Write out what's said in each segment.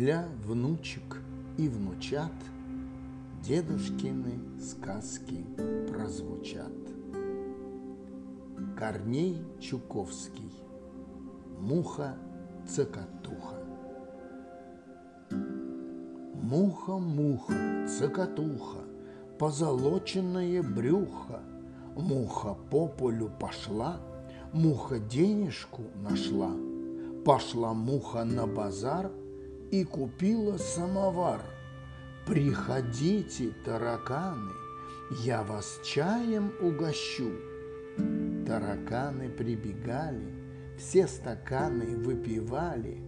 для внучек и внучат Дедушкины сказки прозвучат. Корней Чуковский. Муха-цокотуха Муха-муха, цокотуха, позолоченное брюхо, Муха по полю пошла, муха денежку нашла, Пошла муха на базар и купила самовар. Приходите, тараканы, я вас чаем угощу. Тараканы прибегали, все стаканы выпивали,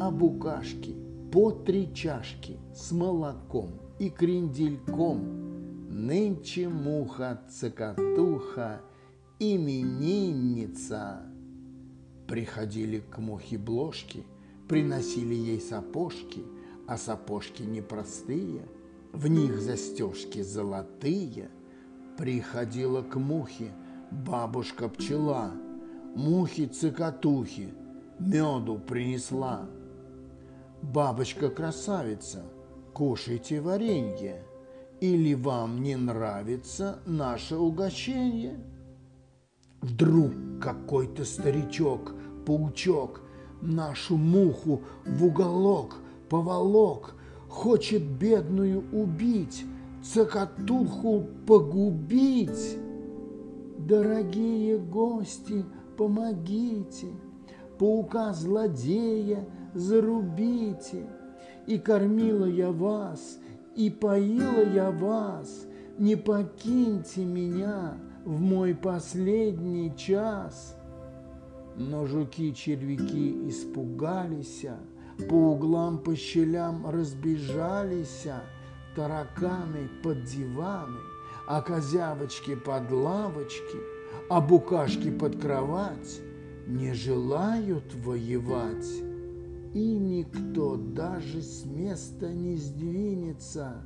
а букашки по три чашки с молоком и крендельком. Нынче муха-цокотуха, именинница. Приходили к мухе бложки, приносили ей сапожки, а сапожки непростые, в них застежки золотые. Приходила к мухе бабушка-пчела, мухи-цокотухи, меду принесла. Бабочка-красавица, кушайте варенье, или вам не нравится наше угощение? Вдруг какой-то старичок, паучок, нашу муху в уголок поволок, хочет бедную убить, цокотуху погубить. Дорогие гости, помогите, паука-злодея зарубите. И кормила я вас, и поила я вас, не покиньте меня в мой последний час. Но жуки-червяки испугались, по углам, по щелям разбежались, тараканы под диваны, а козявочки под лавочки, а букашки под кровать не желают воевать. И никто даже с места не сдвинется.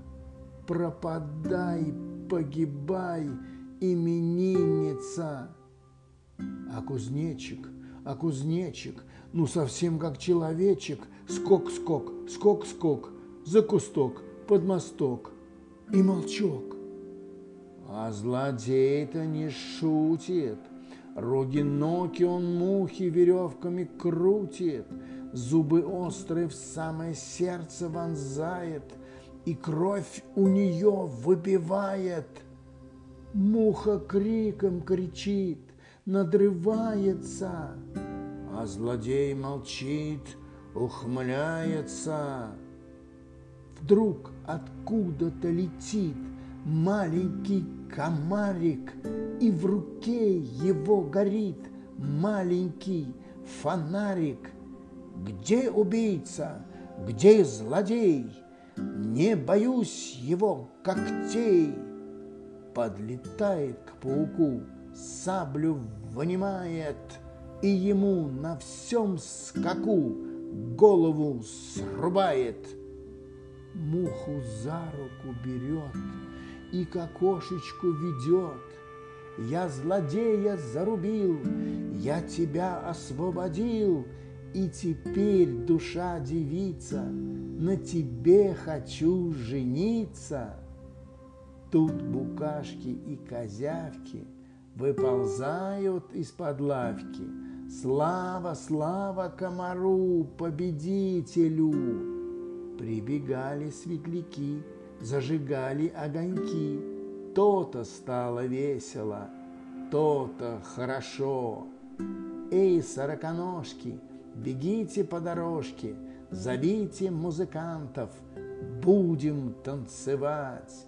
Пропадай, погибай, именинница. А кузнечик, а кузнечик, ну совсем как человечек, скок-скок, скок-скок, за кусток, под мосток. И молчок. А злодей-то не шутит, Роги-ноги он мухи веревками крутит, Зубы острые в самое сердце вонзает, И кровь у нее выпивает. Муха криком кричит, надрывается, А злодей молчит, ухмыляется. Вдруг откуда-то летит маленький комарик, И в руке его горит маленький фонарик. Где убийца? Где злодей? Не боюсь его когтей. Подлетает к пауку, саблю вынимает, И ему на всем скаку голову срубает. Муху за руку берет и к окошечку ведет. Я злодея зарубил, я тебя освободил, И теперь, душа девица, на тебе хочу жениться. Тут букашки и козявки выползают из-под лавки. Слава, слава комару, победителю! Прибегали светляки, зажигали огоньки. То-то стало весело, то-то хорошо. Эй, сороконожки, бегите по дорожке, зовите музыкантов, будем танцевать.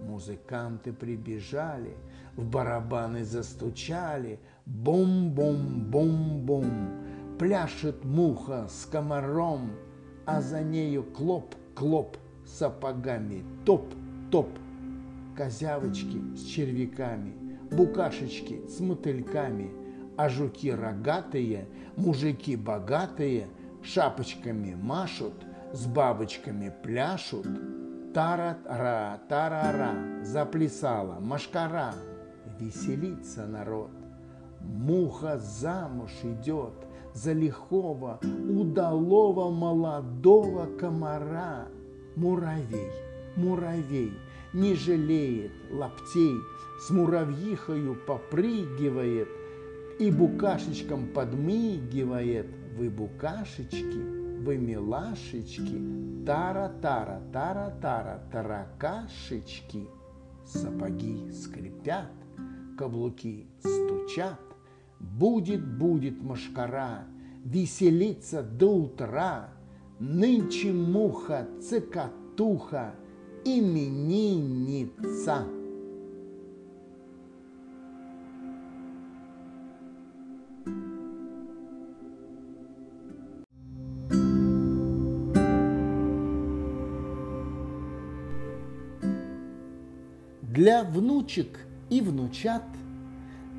Музыканты прибежали, в барабаны застучали, бум-бум-бум-бум. Пляшет муха с комаром, а за нею клоп-клоп сапогами, топ-топ. Козявочки с червяками, букашечки с мотыльками, а жуки рогатые, мужики богатые, шапочками машут, с бабочками пляшут. Тара-ра, тара-ра, заплясала машкара, веселится народ. Муха замуж идет за лихого, удалого молодого комара. Муравей, муравей, не жалеет лаптей, с муравьихою попрыгивает и букашечкам подмигивает. Вы букашечки, вы милашечки, тара-тара, тара-тара, таракашечки. Сапоги скрипят, каблуки стучат, Будет, будет машкара, веселиться до утра, Нынче муха, цикатуха, именинница. Для внучек и внучат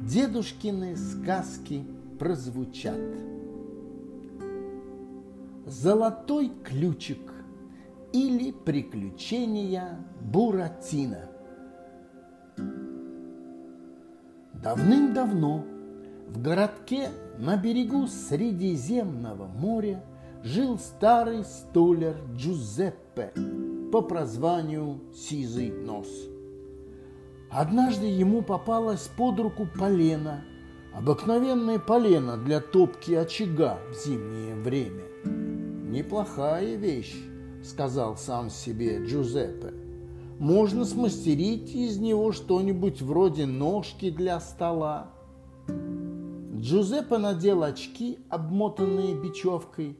дедушкины сказки прозвучат. Золотой ключик или приключения Буратино. Давным-давно в городке на берегу Средиземного моря жил старый столер Джузеппе по прозванию Сизый Нос – Однажды ему попалась под руку полено, обыкновенное полено для топки очага в зимнее время. «Неплохая вещь», — сказал сам себе Джузеппе. «Можно смастерить из него что-нибудь вроде ножки для стола». Джузеппе надел очки, обмотанные бечевкой,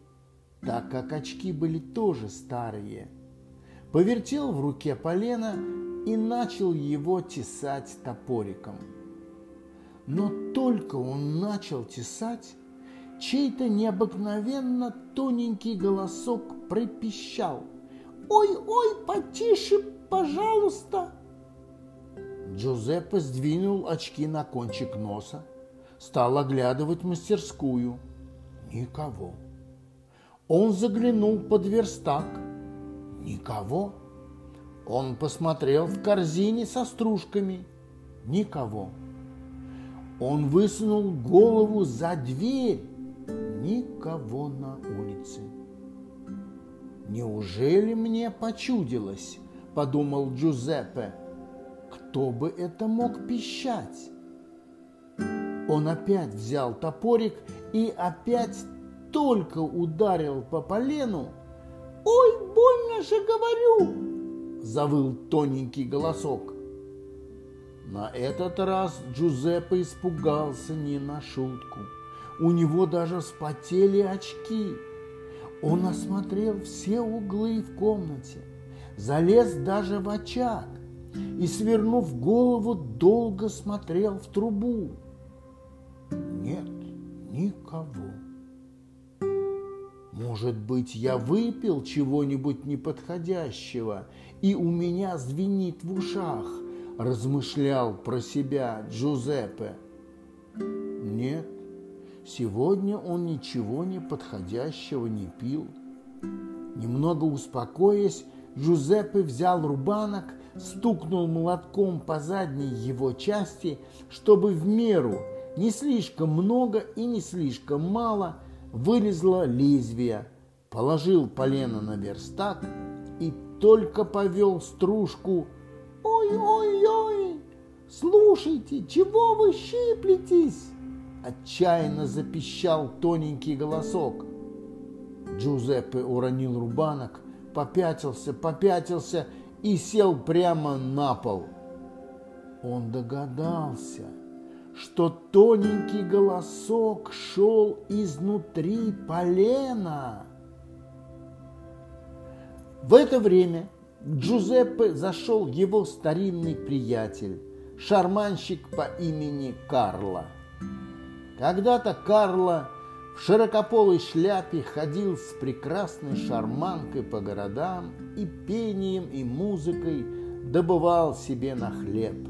так как очки были тоже старые. Повертел в руке полено и начал его тесать топориком. Но только он начал тесать, чей-то необыкновенно тоненький голосок пропищал. «Ой-ой, потише, пожалуйста!» Джузеппе сдвинул очки на кончик носа, стал оглядывать мастерскую. Никого. Он заглянул под верстак. Никого. Он посмотрел в корзине со стружками. Никого. Он высунул голову за дверь. Никого на улице. «Неужели мне почудилось?» – подумал Джузеппе. «Кто бы это мог пищать?» Он опять взял топорик и опять только ударил по полену. «Ой, больно же говорю!» Завыл тоненький голосок. На этот раз Джузеппе испугался не на шутку. У него даже вспотели очки. Он осмотрел все углы в комнате, залез даже в очаг и, свернув голову, долго смотрел в трубу. Нет никого. Может быть, я выпил чего-нибудь неподходящего и у меня звенит в ушах, размышлял про себя Джузеппе. Нет, сегодня он ничего не подходящего не пил. Немного успокоясь, Джузеппе взял рубанок, стукнул молотком по задней его части, чтобы в меру не слишком много и не слишком мало вылезло лезвие, положил полено на верстак и только повел стружку. «Ой-ой-ой! Слушайте, чего вы щиплетесь?» Отчаянно запищал тоненький голосок. Джузеппе уронил рубанок, попятился, попятился и сел прямо на пол. Он догадался, что тоненький голосок шел изнутри полена. В это время к Джузеппе зашел его старинный приятель, шарманщик по имени Карло. Когда-то Карло в широкополой шляпе ходил с прекрасной шарманкой по городам и пением и музыкой добывал себе на хлеб.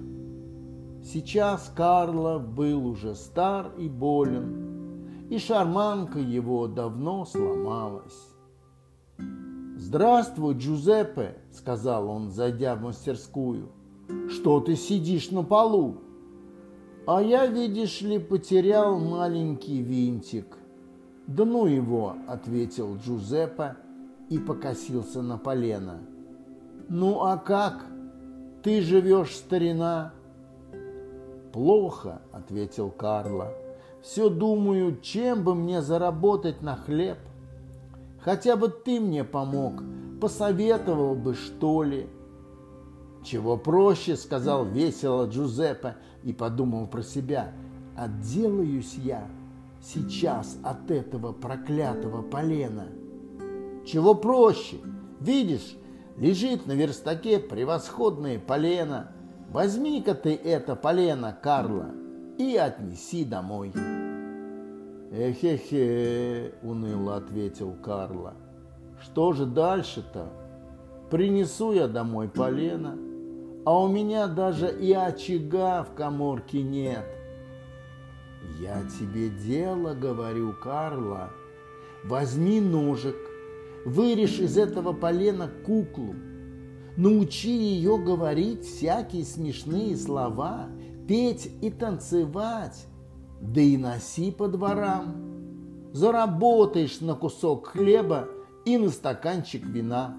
Сейчас Карло был уже стар и болен, и шарманка его давно сломалась. «Здравствуй, Джузеппе», — сказал он, зайдя в мастерскую. «Что ты сидишь на полу?» «А я, видишь ли, потерял маленький винтик». «Да ну его!» – ответил Джузеппе и покосился на полено. «Ну а как? Ты живешь, старина?» «Плохо», – ответил Карло. «Все думаю, чем бы мне заработать на хлеб. Хотя бы ты мне помог, посоветовал бы, что ли». «Чего проще», – сказал весело Джузеппе и подумал про себя. «Отделаюсь я сейчас от этого проклятого полена». «Чего проще? Видишь, лежит на верстаке превосходное полено. Возьми-ка ты это полено, Карла, и отнеси домой». «Эхе-хе», — уныло ответил Карла. «Что же дальше-то? Принесу я домой полено, а у меня даже и очага в коморке нет. Я тебе дело говорю, Карла. Возьми ножик, вырежь из этого полена куклу, научи ее говорить всякие смешные слова, петь и танцевать, да и носи по дворам. Заработаешь на кусок хлеба и на стаканчик вина.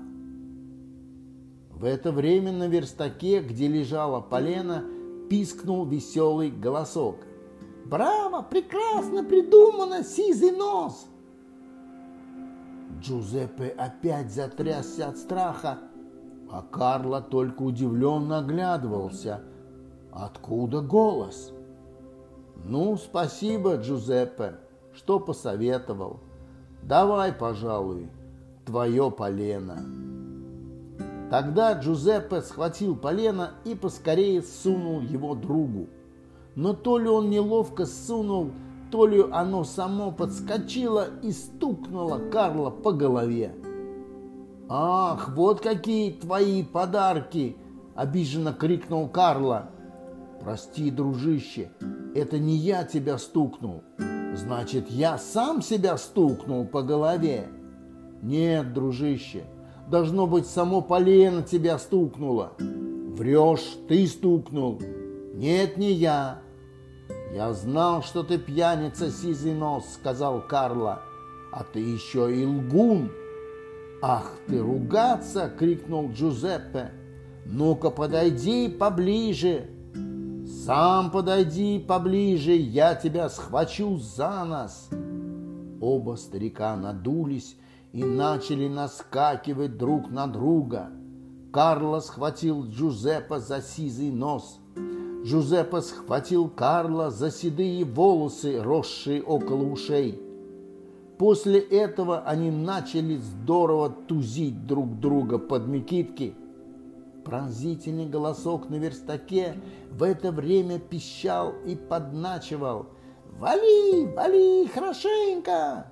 В это время на верстаке, где лежала полена, пискнул веселый голосок. «Браво! Прекрасно придумано, сизый нос!» Джузеппе опять затрясся от страха, а Карло только удивленно оглядывался. Откуда голос? «Ну, спасибо, Джузеппе, что посоветовал. Давай, пожалуй, твое полено». Тогда Джузеппе схватил полено и поскорее сунул его другу. Но то ли он неловко сунул, то ли оно само подскочило и стукнуло Карла по голове. «Ах, вот какие твои подарки!» – обиженно крикнул Карла. «Прости, дружище, это не я тебя стукнул. Значит, я сам себя стукнул по голове?» «Нет, дружище, Должно быть, само полено тебя стукнуло. Врешь, ты стукнул. Нет, не я. Я знал, что ты пьяница, сизый нос, сказал Карла. А ты еще и лгун. Ах ты, ругаться, крикнул Джузеппе. Ну-ка, подойди поближе. Сам подойди поближе, я тебя схвачу за нос. Оба старика надулись и начали наскакивать друг на друга. Карло схватил Джузеппе за сизый нос. Джузеппе схватил Карла за седые волосы, росшие около ушей. После этого они начали здорово тузить друг друга под мекитки. Пронзительный голосок на верстаке в это время пищал и подначивал. «Вали, вали, хорошенько!»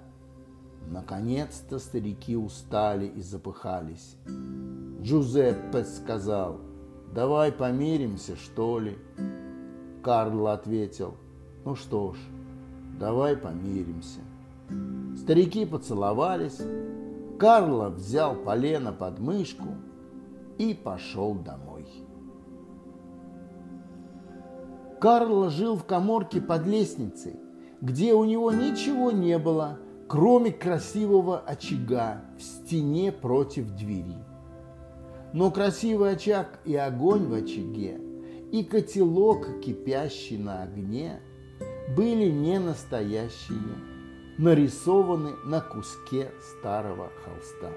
Наконец-то старики устали и запыхались. Джузеппе сказал, давай помиримся, что ли? Карло ответил, ну что ж, давай помиримся. Старики поцеловались, Карло взял полено под мышку и пошел домой. Карло жил в коморке под лестницей, где у него ничего не было, кроме красивого очага в стене против двери. Но красивый очаг и огонь в очаге, и котелок, кипящий на огне, были не настоящие, нарисованы на куске старого холста.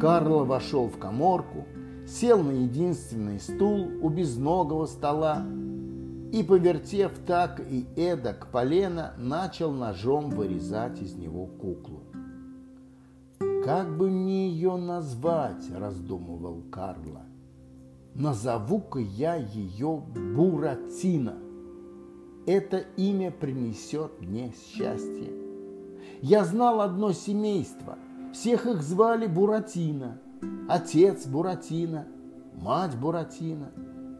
Карло вошел в коморку, сел на единственный стул у безногого стола и, повертев так и эдак полено, начал ножом вырезать из него куклу. «Как бы мне ее назвать?» – раздумывал Карло. «Назову-ка я ее Буратино. Это имя принесет мне счастье. Я знал одно семейство. Всех их звали Буратино. Отец Буратино, мать Буратино,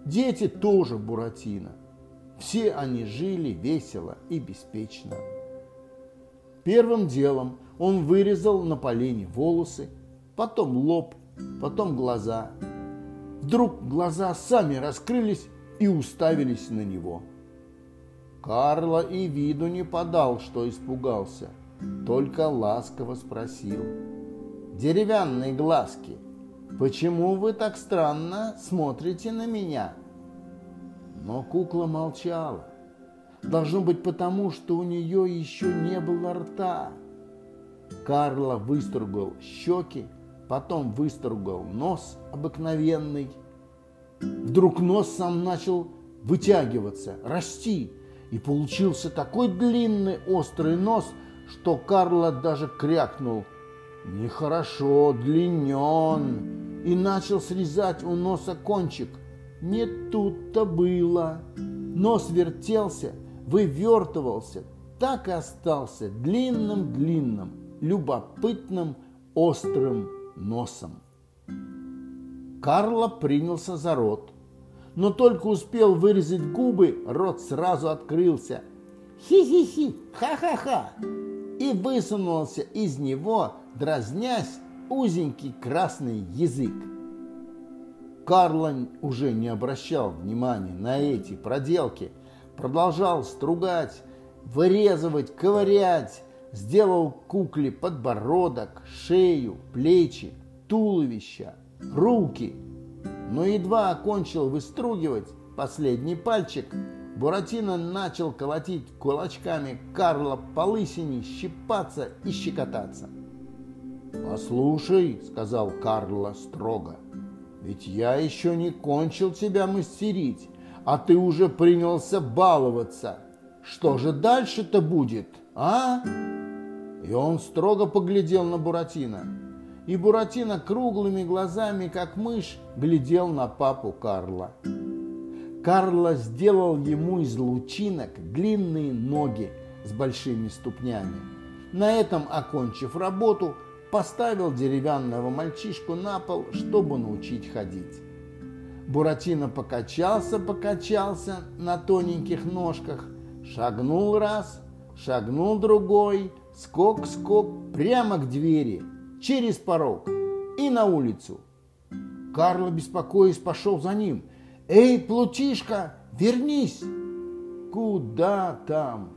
дети тоже Буратино. Все они жили весело и беспечно. Первым делом он вырезал на полене волосы, потом лоб, потом глаза. Вдруг глаза сами раскрылись и уставились на него. Карло и виду не подал, что испугался. Только ласково спросил. «Деревянные глазки, почему вы так странно смотрите на меня?» Но кукла молчала. Должно быть потому, что у нее еще не было рта. Карла выстругал щеки, потом выстругал нос обыкновенный. Вдруг нос сам начал вытягиваться, расти, и получился такой длинный острый нос, что Карла даже крякнул. Нехорошо, длиннен, и начал срезать у носа кончик. Не тут-то было. Нос вертелся, вывертывался, так и остался длинным-длинным, любопытным, острым носом. Карло принялся за рот, но только успел вырезать губы, рот сразу открылся. Хи-хи-хи, ха-ха-ха! И высунулся из него, дразнясь, узенький красный язык. Карло уже не обращал внимания на эти проделки, продолжал стругать, вырезывать, ковырять, сделал кукле подбородок, шею, плечи, туловище, руки. Но едва окончил выстругивать последний пальчик, Буратино начал колотить кулачками Карла по лысине, щипаться и щекотаться. «Послушай», — сказал Карло строго, — «ведь я еще не кончил тебя мастерить, а ты уже принялся баловаться. Что же дальше-то будет, а?» И он строго поглядел на Буратино. И Буратино круглыми глазами, как мышь, глядел на папу Карла. Карло сделал ему из лучинок длинные ноги с большими ступнями. На этом, окончив работу, поставил деревянного мальчишку на пол, чтобы научить ходить. Буратино покачался, покачался на тоненьких ножках, шагнул раз, шагнул другой, скок-скок прямо к двери, через порог и на улицу. Карло, беспокоясь, пошел за ним. «Эй, Плутишка, вернись!» «Куда там?»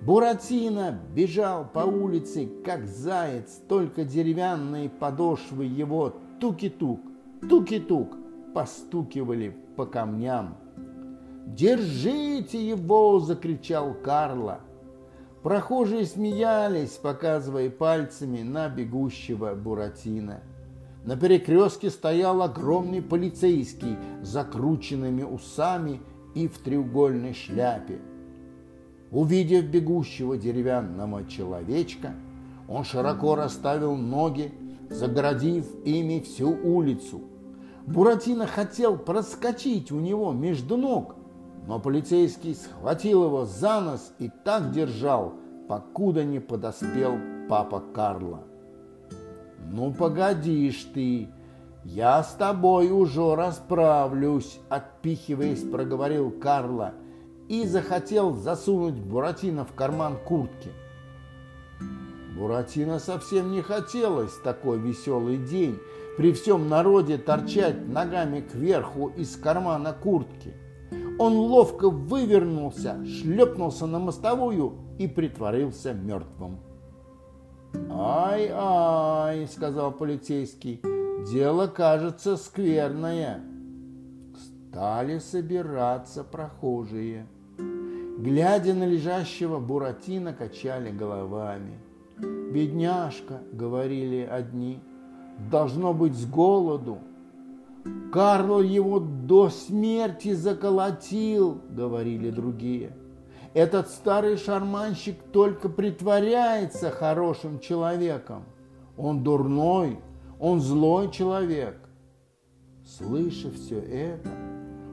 Буратино бежал по улице, как заяц, только деревянные подошвы его туки-тук, туки-тук постукивали по камням. «Держите его!» – закричал Карло. Прохожие смеялись, показывая пальцами на бегущего Буратино. На перекрестке стоял огромный полицейский с закрученными усами и в треугольной шляпе. Увидев бегущего деревянного человечка, он широко расставил ноги, загородив ими всю улицу. Буратино хотел проскочить у него между ног, но полицейский схватил его за нос и так держал, покуда не подоспел папа Карла. «Ну, погодишь ты, я с тобой уже расправлюсь», отпихиваясь, проговорил Карла и захотел засунуть Буратино в карман куртки. Буратино совсем не хотелось такой веселый день при всем народе торчать ногами кверху из кармана куртки – он ловко вывернулся, шлепнулся на мостовую и притворился мертвым. «Ай-ай», — сказал полицейский, — «дело кажется скверное». Стали собираться прохожие. Глядя на лежащего Буратино, качали головами. «Бедняжка», — говорили одни, — «должно быть с голоду». Карл его до смерти заколотил, говорили другие. Этот старый шарманщик только притворяется хорошим человеком. Он дурной, он злой человек. Слыша все это,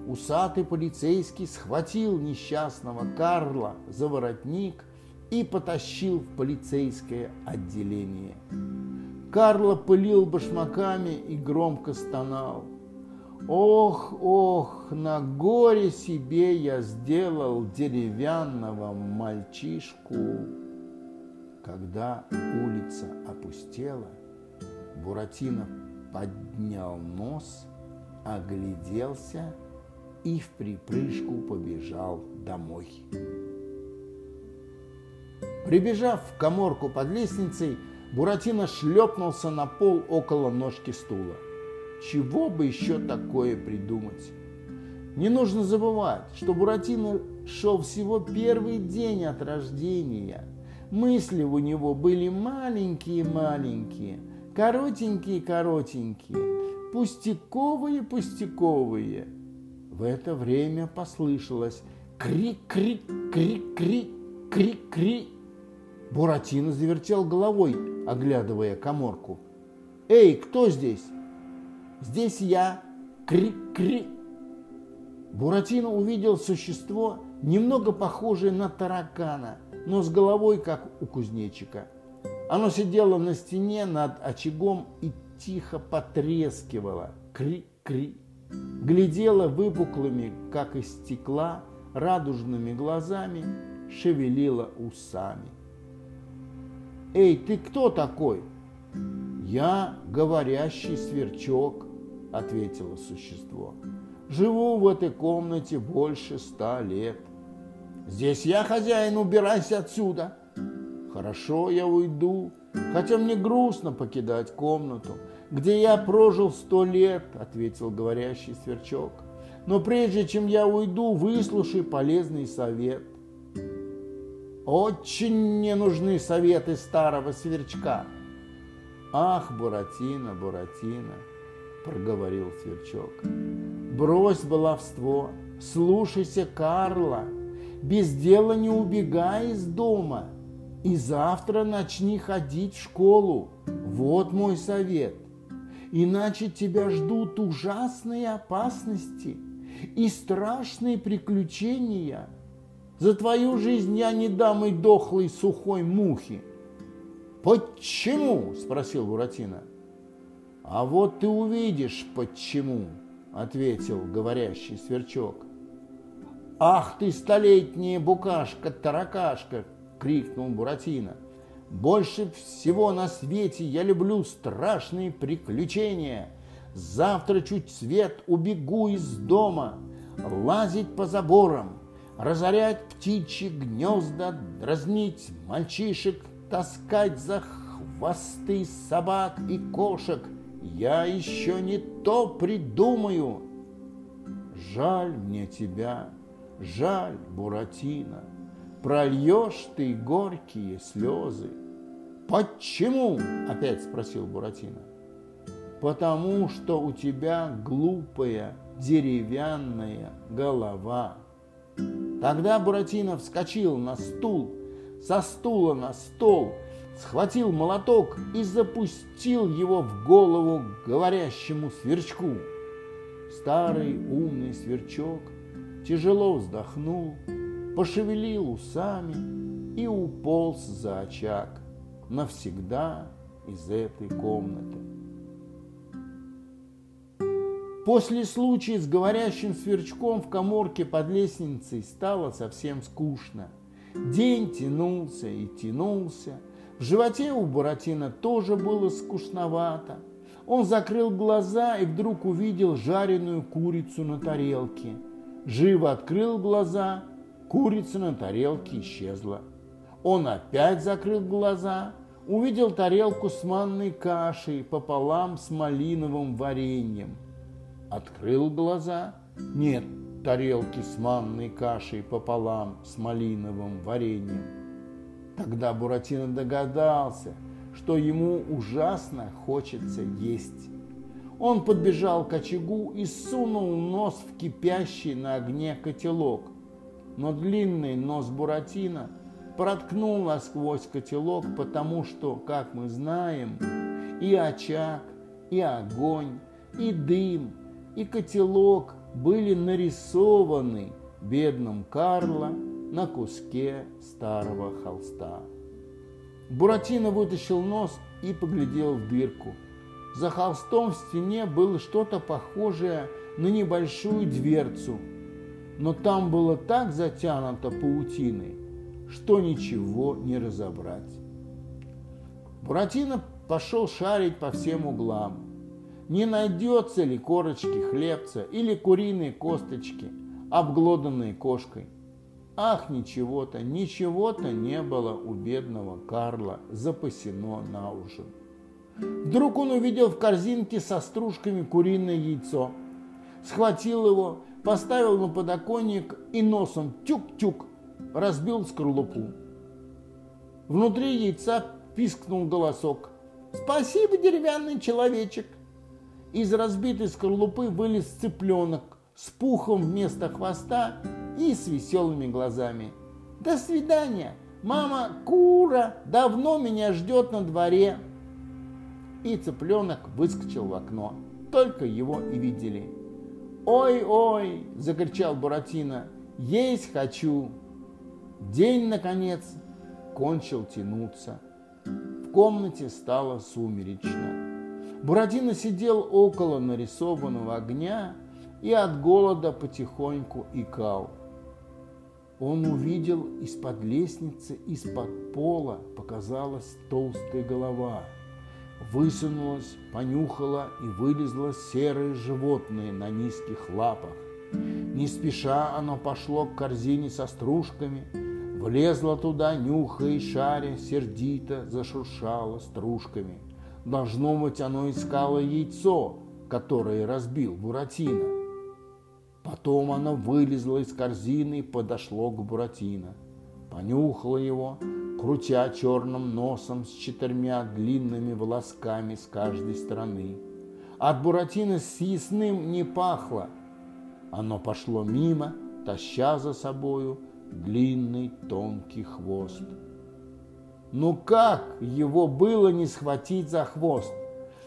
усатый полицейский схватил несчастного Карла за воротник и потащил в полицейское отделение. Карло пылил башмаками и громко стонал. Ох, ох, на горе себе я сделал деревянного мальчишку. Когда улица опустела, Буратино поднял нос, огляделся и в припрыжку побежал домой. Прибежав в коморку под лестницей, Буратино шлепнулся на пол около ножки стула. Чего бы еще такое придумать? Не нужно забывать, что Буратино шел всего первый день от рождения. Мысли у него были маленькие-маленькие, коротенькие-коротенькие, пустяковые-пустяковые. В это время послышалось крик-крик-крик-крик-крик-крик. Буратино завертел головой, оглядывая коморку. «Эй, кто здесь?» «Здесь я!» Крик-крик. Буратино увидел существо, немного похожее на таракана, но с головой, как у кузнечика. Оно сидело на стене над очагом и тихо потрескивало. Крик-крик. Глядело выпуклыми, как из стекла, радужными глазами, шевелило усами. «Эй, ты кто такой?» «Я говорящий сверчок», — ответило существо. «Живу в этой комнате больше ста лет». «Здесь я хозяин, убирайся отсюда!» «Хорошо, я уйду, хотя мне грустно покидать комнату, где я прожил сто лет», — ответил говорящий сверчок. «Но прежде чем я уйду, выслушай полезный совет. Очень мне нужны советы старого сверчка. Ах, Буратино, Буратино, проговорил сверчок. Брось баловство, слушайся Карла, без дела не убегай из дома, и завтра начни ходить в школу. Вот мой совет. Иначе тебя ждут ужасные опасности и страшные приключения – за твою жизнь я не дам и дохлой сухой мухи. Почему? спросил Буратино. А вот ты увидишь, почему, ответил говорящий сверчок. Ах ты, столетняя букашка-таракашка, крикнул Буратино. Больше всего на свете я люблю страшные приключения. Завтра чуть свет убегу из дома, лазить по заборам, разорять птичьи гнезда, дразнить мальчишек, таскать за хвосты собак и кошек. Я еще не то придумаю. Жаль мне тебя, жаль, Буратино, прольешь ты горькие слезы. Почему? Опять спросил Буратино. Потому что у тебя глупая деревянная голова. Тогда Буратино вскочил на стул, со стула на стол, схватил молоток и запустил его в голову говорящему сверчку. Старый умный сверчок тяжело вздохнул, пошевелил усами и уполз за очаг навсегда из этой комнаты. После случая с говорящим сверчком в коморке под лестницей стало совсем скучно. День тянулся и тянулся. В животе у Буратино тоже было скучновато. Он закрыл глаза и вдруг увидел жареную курицу на тарелке. Живо открыл глаза, курица на тарелке исчезла. Он опять закрыл глаза, увидел тарелку с манной кашей пополам с малиновым вареньем открыл глаза. Нет тарелки с манной кашей пополам с малиновым вареньем. Тогда Буратино догадался, что ему ужасно хочется есть. Он подбежал к очагу и сунул нос в кипящий на огне котелок. Но длинный нос Буратино проткнул насквозь котелок, потому что, как мы знаем, и очаг, и огонь, и дым – и котелок были нарисованы бедным Карло на куске старого холста. Буратино вытащил нос и поглядел в дырку. За холстом в стене было что-то похожее на небольшую дверцу, но там было так затянуто паутиной, что ничего не разобрать. Буратино пошел шарить по всем углам не найдется ли корочки хлебца или куриные косточки, обглоданные кошкой. Ах, ничего-то, ничего-то не было у бедного Карла запасено на ужин. Вдруг он увидел в корзинке со стружками куриное яйцо, схватил его, поставил на подоконник и носом тюк-тюк разбил скорлупу. Внутри яйца пискнул голосок. «Спасибо, деревянный человечек!» Из разбитой скорлупы вылез цыпленок с пухом вместо хвоста и с веселыми глазами. «До свидания! Мама Кура давно меня ждет на дворе!» И цыпленок выскочил в окно. Только его и видели. «Ой-ой!» – закричал Буратино. «Есть хочу!» День, наконец, кончил тянуться. В комнате стало сумеречно. Буратино сидел около нарисованного огня и от голода потихоньку икал. Он увидел из-под лестницы, из-под пола показалась толстая голова. Высунулась, понюхала и вылезло серое животное на низких лапах. Не спеша оно пошло к корзине со стружками, Влезла туда, нюхая и шаря, сердито зашуршала стружками. Должно быть, оно искало яйцо, которое разбил Буратино. Потом оно вылезло из корзины и подошло к Буратино. Понюхало его, крутя черным носом с четырьмя длинными волосками с каждой стороны. От Буратино с ясным не пахло. Оно пошло мимо, таща за собою длинный тонкий хвост. Ну как его было не схватить за хвост?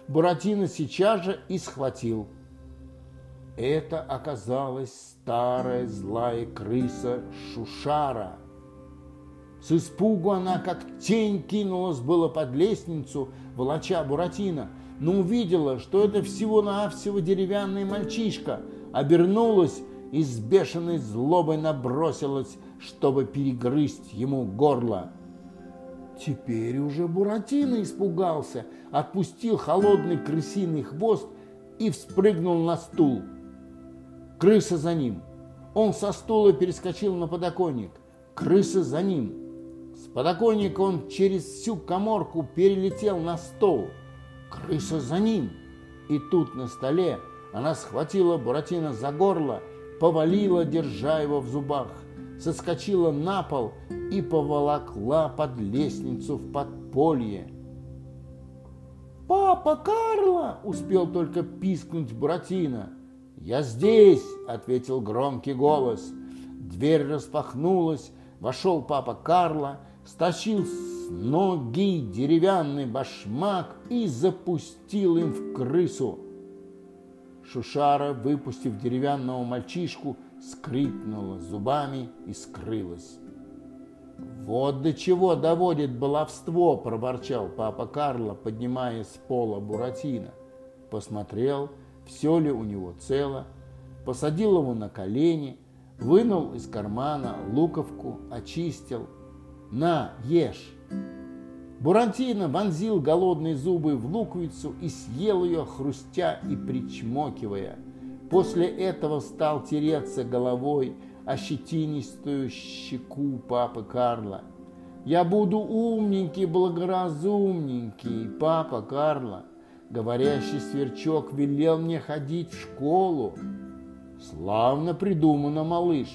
Буратино сейчас же и схватил. Это оказалась старая злая крыса Шушара. С испугу она, как тень, кинулась было под лестницу, волоча Буратино, но увидела, что это всего-навсего деревянный мальчишка, обернулась и с бешеной злобой набросилась чтобы перегрызть ему горло. Теперь уже Буратино испугался, отпустил холодный крысиный хвост и вспрыгнул на стул. Крыса за ним. Он со стула перескочил на подоконник. Крыса за ним. С подоконника он через всю коморку перелетел на стол. Крыса за ним. И тут на столе она схватила Буратино за горло, повалила, держа его в зубах соскочила на пол и поволокла под лестницу в подполье. «Папа Карло!» – успел только пискнуть Буратино. «Я здесь!» – ответил громкий голос. Дверь распахнулась, вошел папа Карло, стащил с ноги деревянный башмак и запустил им в крысу. Шушара, выпустив деревянного мальчишку, скрипнула зубами и скрылась. «Вот до чего доводит баловство!» – проворчал папа Карло, поднимая с пола Буратино. Посмотрел, все ли у него цело, посадил его на колени, вынул из кармана луковку, очистил. «На, ешь!» Буратино вонзил голодные зубы в луковицу и съел ее, хрустя и причмокивая – После этого стал тереться головой о щетинистую щеку папы Карла. «Я буду умненький, благоразумненький, папа Карла!» Говорящий сверчок велел мне ходить в школу. Славно придумано, малыш.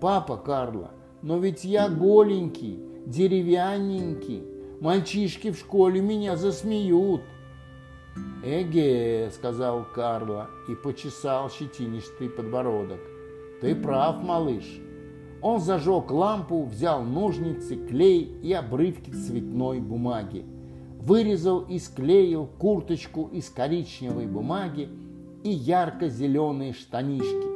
Папа Карла, но ведь я голенький, деревянненький. Мальчишки в школе меня засмеют. «Эге», — сказал Карло и почесал щетинистый подбородок. «Ты прав, малыш». Он зажег лампу, взял ножницы, клей и обрывки цветной бумаги. Вырезал и склеил курточку из коричневой бумаги и ярко-зеленые штанишки.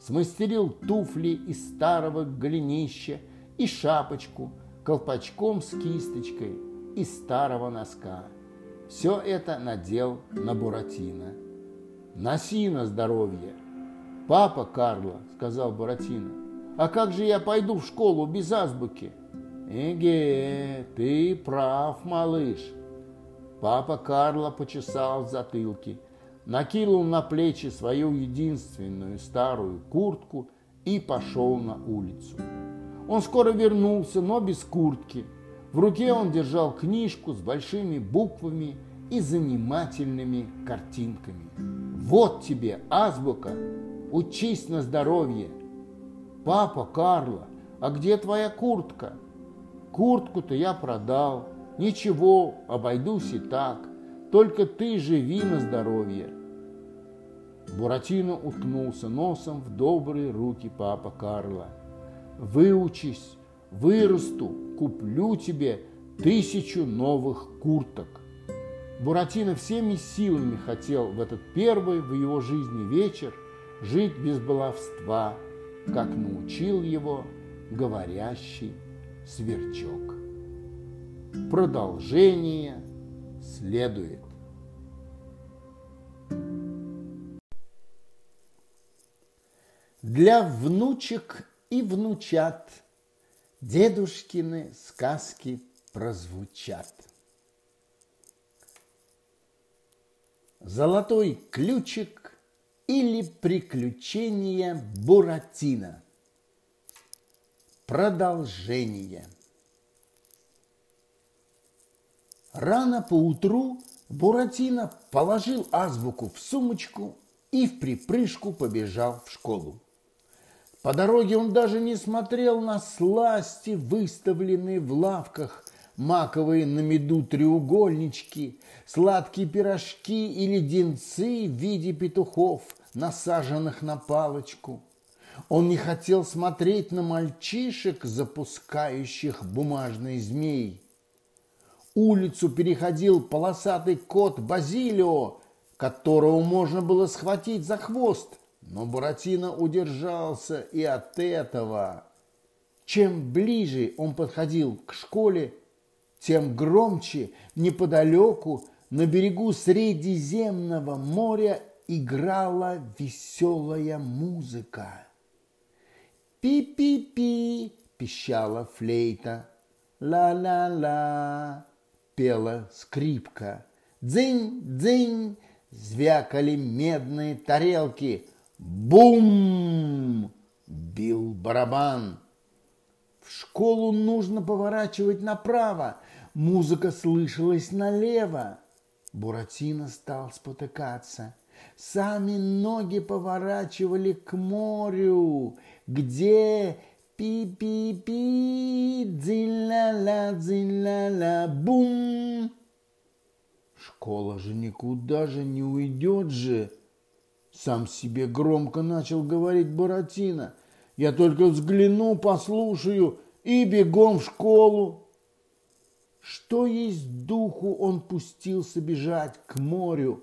Смастерил туфли из старого голенища и шапочку колпачком с кисточкой из старого носка. Все это надел на Буратино. «Носи на здоровье!» «Папа Карло», — сказал Буратино, — «а как же я пойду в школу без азбуки?» «Эге, ты прав, малыш!» Папа Карло почесал в затылке, накинул на плечи свою единственную старую куртку и пошел на улицу. Он скоро вернулся, но без куртки. В руке он держал книжку с большими буквами и занимательными картинками. Вот тебе азбука, учись на здоровье. Папа Карла, а где твоя куртка? Куртку-то я продал. Ничего, обойдусь и так. Только ты живи на здоровье. Буратино уткнулся носом в добрые руки папа Карла. Выучись, вырасту, куплю тебе тысячу новых курток. Буратино всеми силами хотел в этот первый в его жизни вечер жить без баловства, как научил его говорящий сверчок. Продолжение следует. Для внучек и внучат дедушкины сказки прозвучат. Золотой ключик или приключения Буратино. Продолжение. Рано поутру Буратино положил азбуку в сумочку и в припрыжку побежал в школу. По дороге он даже не смотрел на сласти, выставленные в лавках, маковые на меду треугольнички, сладкие пирожки и леденцы в виде петухов, насаженных на палочку. Он не хотел смотреть на мальчишек, запускающих бумажные змеи. Улицу переходил полосатый кот Базилио, которого можно было схватить за хвост – но Буратино удержался и от этого. Чем ближе он подходил к школе, тем громче неподалеку на берегу Средиземного моря играла веселая музыка. «Пи-пи-пи!» – пищала флейта. «Ла-ла-ла!» – пела скрипка. «Дзынь-дзынь!» – звякали медные тарелки – Бум! Бил барабан. В школу нужно поворачивать направо. Музыка слышалась налево. Буратино стал спотыкаться. Сами ноги поворачивали к морю, где пи-пи-пи, дзин-ла-ла, дзин-ла-ла, бум. Школа же никуда же не уйдет же, сам себе громко начал говорить Буратино. Я только взгляну, послушаю и бегом в школу. Что есть духу, он пустился бежать к морю.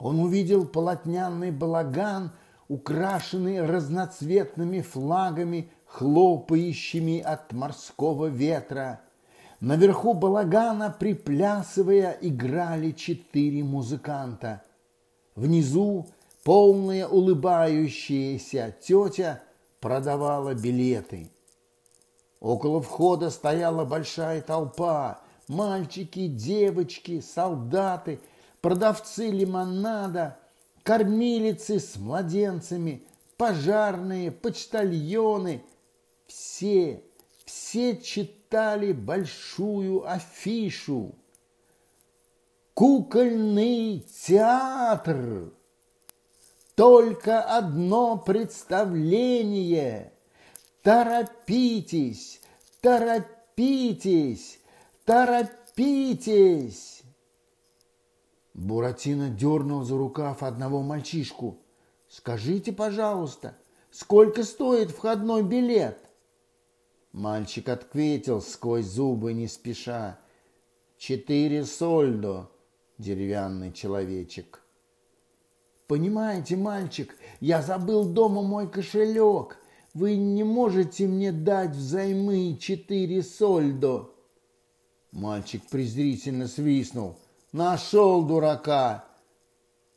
Он увидел полотняный балаган, украшенный разноцветными флагами, хлопающими от морского ветра. Наверху балагана, приплясывая, играли четыре музыканта. Внизу Полная улыбающаяся тетя продавала билеты. Около входа стояла большая толпа. Мальчики, девочки, солдаты, продавцы лимонада, кормилицы с младенцами, пожарные, почтальоны. Все, все читали большую афишу. Кукольный театр! только одно представление. Торопитесь, торопитесь, торопитесь. Буратино дернул за рукав одного мальчишку. «Скажите, пожалуйста, сколько стоит входной билет?» Мальчик ответил сквозь зубы не спеша. «Четыре сольдо, деревянный человечек». Понимаете, мальчик, я забыл дома мой кошелек. Вы не можете мне дать взаймы четыре сольдо. Мальчик презрительно свистнул. Нашел дурака.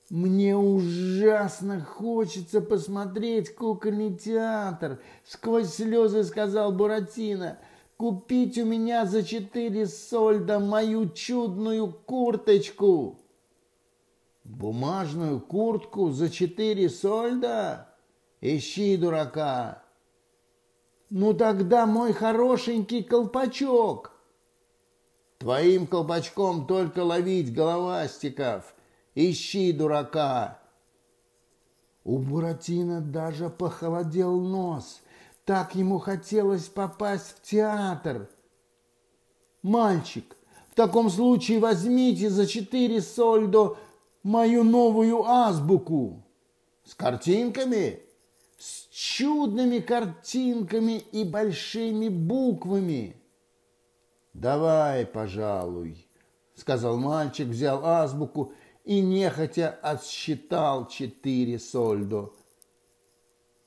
Мне ужасно хочется посмотреть кукольный театр, сквозь слезы сказал Буратино. Купить у меня за четыре сольда мою чудную курточку. Бумажную куртку за четыре сольда? Ищи дурака. Ну тогда мой хорошенький колпачок. Твоим колпачком только ловить головастиков. Ищи дурака. У Буратино даже похолодел нос. Так ему хотелось попасть в театр. Мальчик, в таком случае возьмите за четыре сольдо мою новую азбуку. С картинками? С чудными картинками и большими буквами. Давай, пожалуй, сказал мальчик, взял азбуку и нехотя отсчитал четыре сольдо.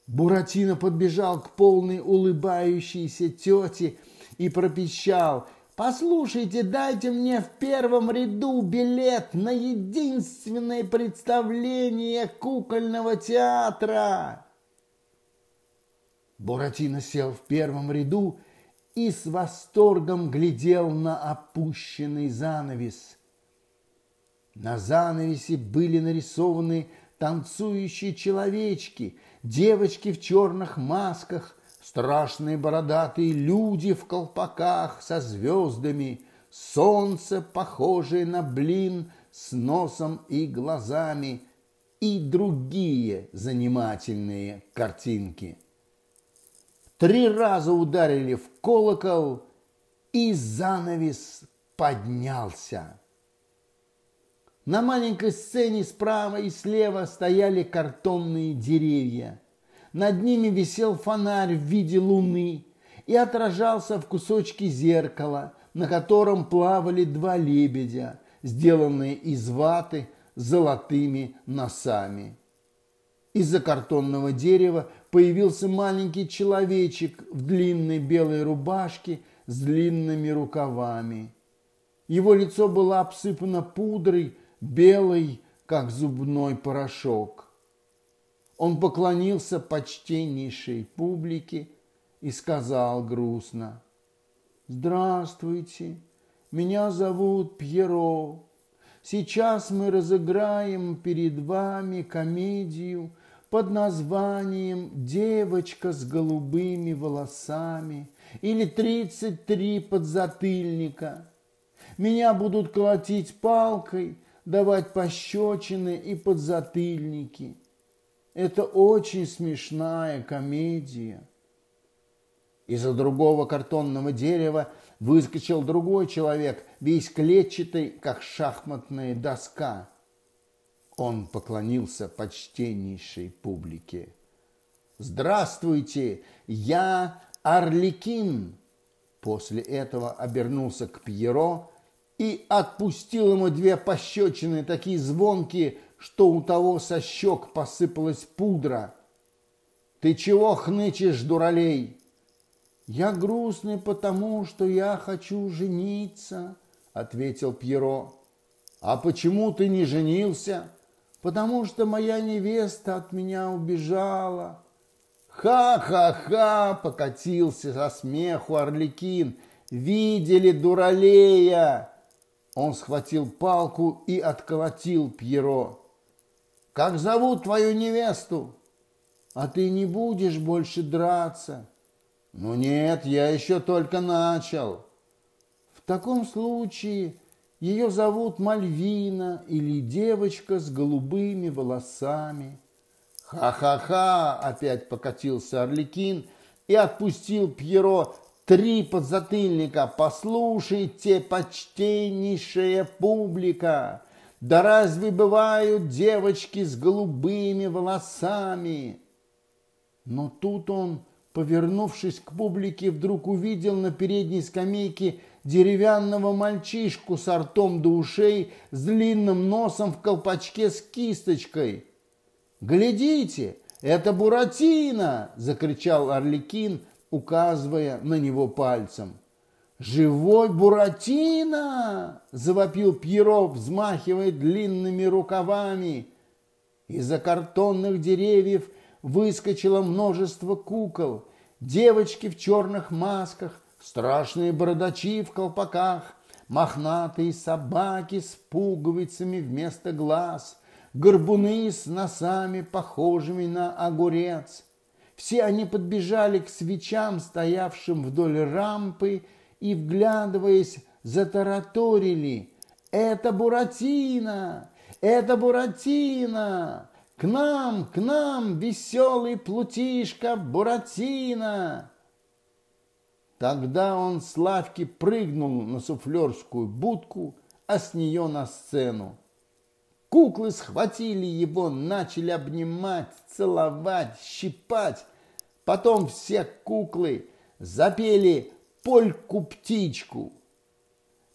Буратино подбежал к полной улыбающейся тете и пропищал «Послушайте, дайте мне в первом ряду билет на единственное представление кукольного театра!» Буратино сел в первом ряду и с восторгом глядел на опущенный занавес. На занавесе были нарисованы танцующие человечки, девочки в черных масках, страшные бородатые люди в колпаках со звездами, солнце, похожее на блин с носом и глазами и другие занимательные картинки. Три раза ударили в колокол, и занавес поднялся. На маленькой сцене справа и слева стояли картонные деревья. Над ними висел фонарь в виде луны и отражался в кусочке зеркала, на котором плавали два лебедя, сделанные из ваты золотыми носами. Из-за картонного дерева появился маленький человечек в длинной белой рубашке с длинными рукавами. Его лицо было обсыпано пудрой, белый, как зубной порошок. Он поклонился почтеннейшей публике и сказал грустно, «Здравствуйте, меня зовут Пьеро. Сейчас мы разыграем перед вами комедию под названием «Девочка с голубыми волосами» или «Тридцать три подзатыльника». Меня будут колотить палкой, давать пощечины и подзатыльники. Это очень смешная комедия. Из-за другого картонного дерева выскочил другой человек, весь клетчатый, как шахматная доска. Он поклонился почтеннейшей публике. «Здравствуйте, я Орликин!» После этого обернулся к Пьеро и отпустил ему две пощечины, такие звонкие, что у того со щек посыпалась пудра. «Ты чего хнычешь, дуралей?» «Я грустный, потому что я хочу жениться», — ответил Пьеро. «А почему ты не женился?» «Потому что моя невеста от меня убежала». «Ха-ха-ха!» — покатился со смеху Орликин. «Видели дуралея?» Он схватил палку и отколотил Пьеро. «Как зовут твою невесту?» «А ты не будешь больше драться?» «Ну нет, я еще только начал». «В таком случае ее зовут Мальвина или девочка с голубыми волосами». «Ха-ха-ха!» – опять покатился Орликин и отпустил Пьеро Три подзатыльника, послушайте, почтеннейшая публика. Да разве бывают девочки с голубыми волосами? Но тут он, повернувшись к публике, вдруг увидел на передней скамейке деревянного мальчишку с ртом до ушей, с длинным носом в колпачке с кисточкой. «Глядите, это Буратино!» – закричал Орликин, указывая на него пальцем. «Живой Буратино!» – завопил Пьеро, взмахивая длинными рукавами. Из-за картонных деревьев выскочило множество кукол, девочки в черных масках, страшные бородачи в колпаках, мохнатые собаки с пуговицами вместо глаз, горбуны с носами, похожими на огурец – Все они подбежали к свечам, стоявшим вдоль рампы, и, вглядываясь, затараторили. «Это Буратино! Это Буратино! К нам, к нам, веселый плутишка Буратино!» Тогда он с лавки прыгнул на суфлерскую будку, а с нее на сцену. Куклы схватили его, начали обнимать, целовать, щипать. Потом все куклы запели польку-птичку.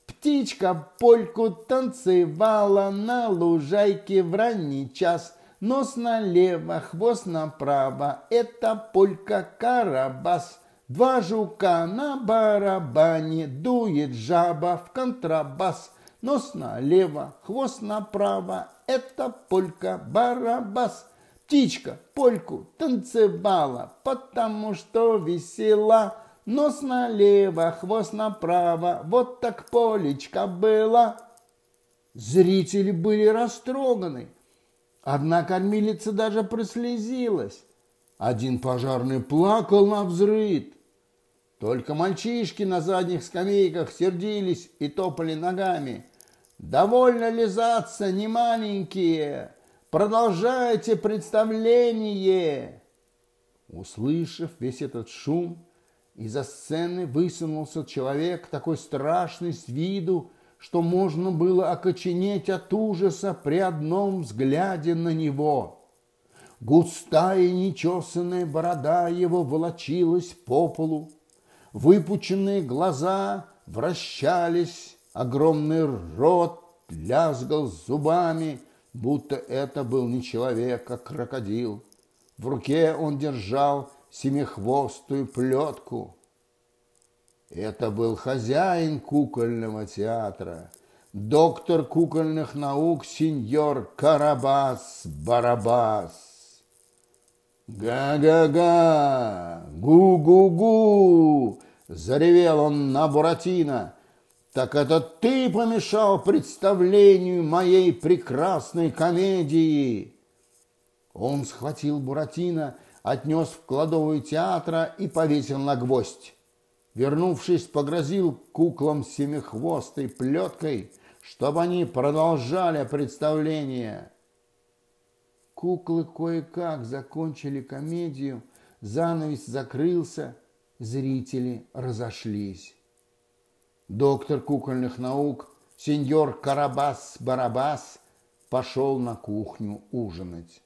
Птичка польку танцевала на лужайке в ранний час. Нос налево, хвост направо, это полька-карабас. Два жука на барабане, дует жаба в контрабас. Нос налево, хвост направо, это полька-барабас. Птичка польку танцевала, потому что весела. Нос налево, хвост направо, вот так полечка была. Зрители были растроганы. Одна кормилица даже прослезилась. Один пожарный плакал на взрыд. Только мальчишки на задних скамейках сердились и топали ногами. «Довольно лизаться, не маленькие! Продолжайте представление!» Услышав весь этот шум, из-за сцены высунулся человек такой страшный с виду, что можно было окоченеть от ужаса при одном взгляде на него. Густая нечесанная борода его волочилась по полу, Выпученные глаза вращались, огромный рот лязгал зубами, будто это был не человек, а крокодил. В руке он держал семихвостую плетку. Это был хозяин кукольного театра, доктор кукольных наук сеньор Карабас-Барабас. «Га-га-га! Гу-гу-гу!» – заревел он на Буратино. «Так это ты помешал представлению моей прекрасной комедии!» Он схватил Буратино, отнес в кладовую театра и повесил на гвоздь. Вернувшись, погрозил куклам семихвостой плеткой, чтобы они продолжали представление. Куклы кое-как закончили комедию, занавес закрылся, зрители разошлись. Доктор кукольных наук, сеньор Карабас-Барабас, пошел на кухню ужинать.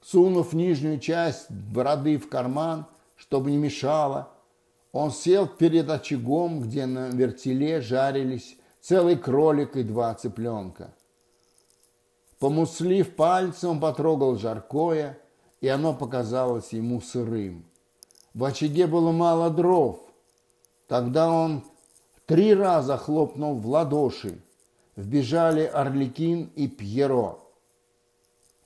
Сунув нижнюю часть бороды в карман, чтобы не мешало, он сел перед очагом, где на вертеле жарились целый кролик и два цыпленка. Помуслив пальцем, он потрогал жаркое, и оно показалось ему сырым. В очаге было мало дров. Тогда он три раза хлопнул в ладоши. Вбежали Орликин и Пьеро.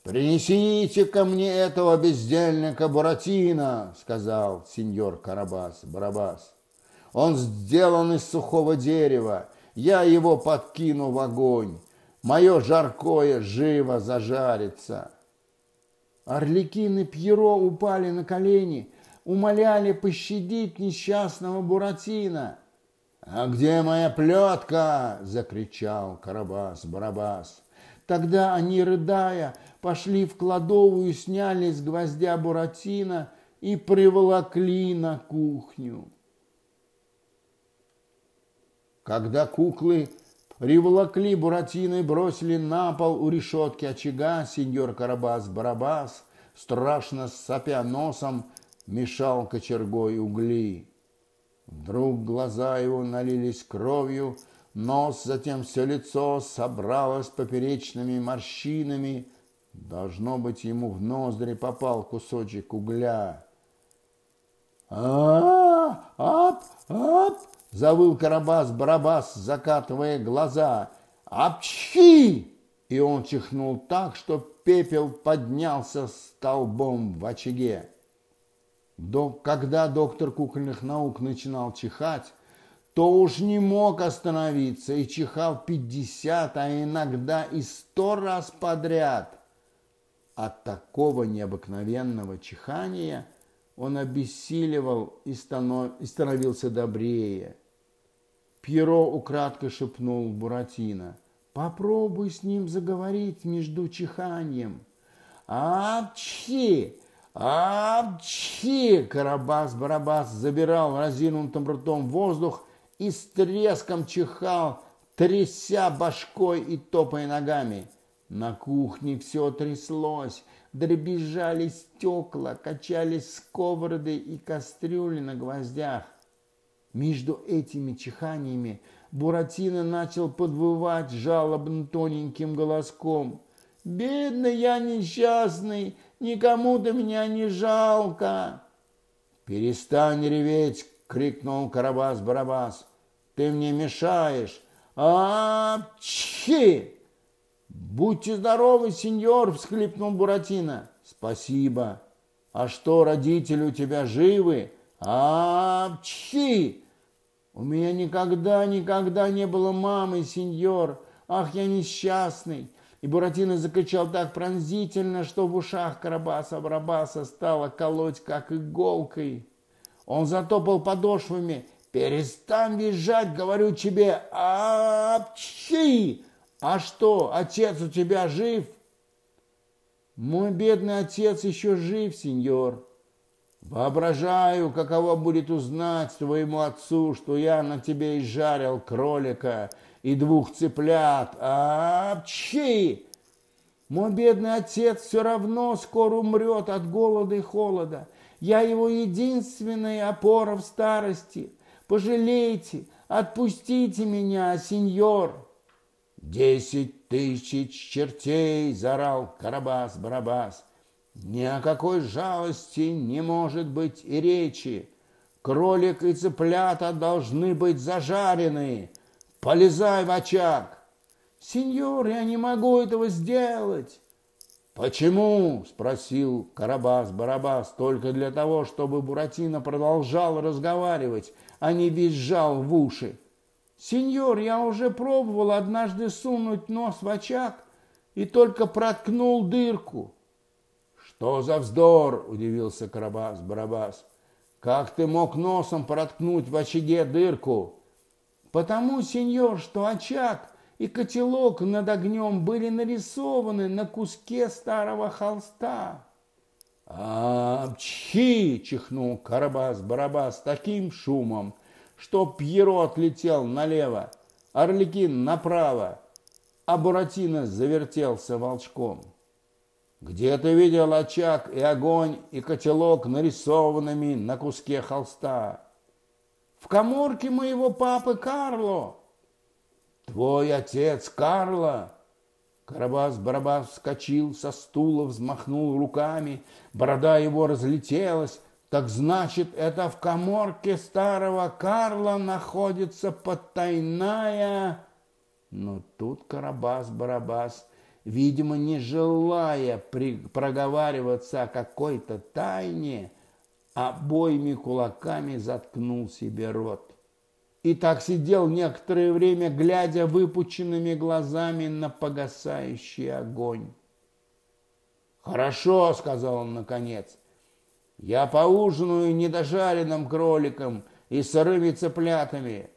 «Принесите ко мне этого бездельника Буратино», — сказал сеньор Карабас-Барабас. «Он сделан из сухого дерева. Я его подкину в огонь мое жаркое живо зажарится. Орликин и Пьеро упали на колени, умоляли пощадить несчастного Буратино. «А где моя плетка?» – закричал Карабас-Барабас. Тогда они, рыдая, пошли в кладовую, сняли с гвоздя Буратино и приволокли на кухню. Когда куклы Приволокли Буратино бросили на пол у решетки очага. Сеньор Карабас-Барабас, страшно сопя носом, мешал кочергой угли. Вдруг глаза его налились кровью, нос, затем все лицо собралось поперечными морщинами. Должно быть, ему в ноздри попал кусочек угля. а ап, ап, Завыл Карабас-Барабас, закатывая глаза. «Апчхи!» И он чихнул так, что пепел поднялся столбом в очаге. До, когда доктор кукольных наук начинал чихать, то уж не мог остановиться и чихал пятьдесят, а иногда и сто раз подряд. От такого необыкновенного чихания он обессиливал и, становился добрее. Пьеро украдкой шепнул Буратино. «Попробуй с ним заговорить между чиханием». «Апчхи! Апчхи!» Карабас-барабас забирал разинутым ртом воздух и с треском чихал, тряся башкой и топая ногами. На кухне все тряслось, дребезжали стекла, качались сковороды и кастрюли на гвоздях. Между этими чиханиями Буратино начал подвывать жалобно тоненьким голоском. «Бедный я несчастный, никому до меня не жалко!» «Перестань реветь!» — крикнул Карабас-Барабас. «Ты мне мешаешь!» «А-чи!» «Будьте здоровы, сеньор!» — всхлипнул Буратино. «Спасибо! А что, родители у тебя живы?» «А-чи!» У меня никогда, никогда не было мамы, сеньор. Ах, я несчастный. И Буратино закричал так пронзительно, что в ушах Карабаса-Барабаса стало колоть, как иголкой. Он затопал подошвами. «Перестань визжать, говорю тебе! Апчи! А что, отец у тебя жив?» «Мой бедный отец еще жив, сеньор. Воображаю, каково будет узнать твоему отцу, что я на тебе изжарил кролика и двух цыплят. А чьи? Мой бедный отец все равно скоро умрет от голода и холода. Я его единственная опора в старости. Пожалейте, отпустите меня, сеньор. Десять тысяч чертей, зарал Карабас-Барабас. Ни о какой жалости не может быть и речи. Кролик и цыплята должны быть зажарены. Полезай в очаг. Сеньор, я не могу этого сделать. «Почему?» – спросил Карабас-Барабас только для того, чтобы Буратино продолжал разговаривать, а не визжал в уши. «Сеньор, я уже пробовал однажды сунуть нос в очаг и только проткнул дырку. «Что за вздор?» – удивился Карабас-Барабас. «Как ты мог носом проткнуть в очаге дырку?» «Потому, сеньор, что очаг и котелок над огнем были нарисованы на куске старого холста». «А, чхи!» – чихнул Карабас-Барабас таким шумом, что Пьеро отлетел налево, Орликин направо, а Буратино завертелся волчком. Где ты видел очаг и огонь и котелок нарисованными на куске холста? В коморке моего папы Карло. Твой отец Карло? Карабас-Барабас вскочил со стула, взмахнул руками, борода его разлетелась. Так значит, это в коморке старого Карла находится потайная... Но тут Карабас-Барабас видимо, не желая при, проговариваться о какой-то тайне, обоими кулаками заткнул себе рот. И так сидел некоторое время, глядя выпученными глазами на погасающий огонь. «Хорошо», — сказал он наконец, — «я поужинаю недожаренным кроликом и сырыми цыплятами.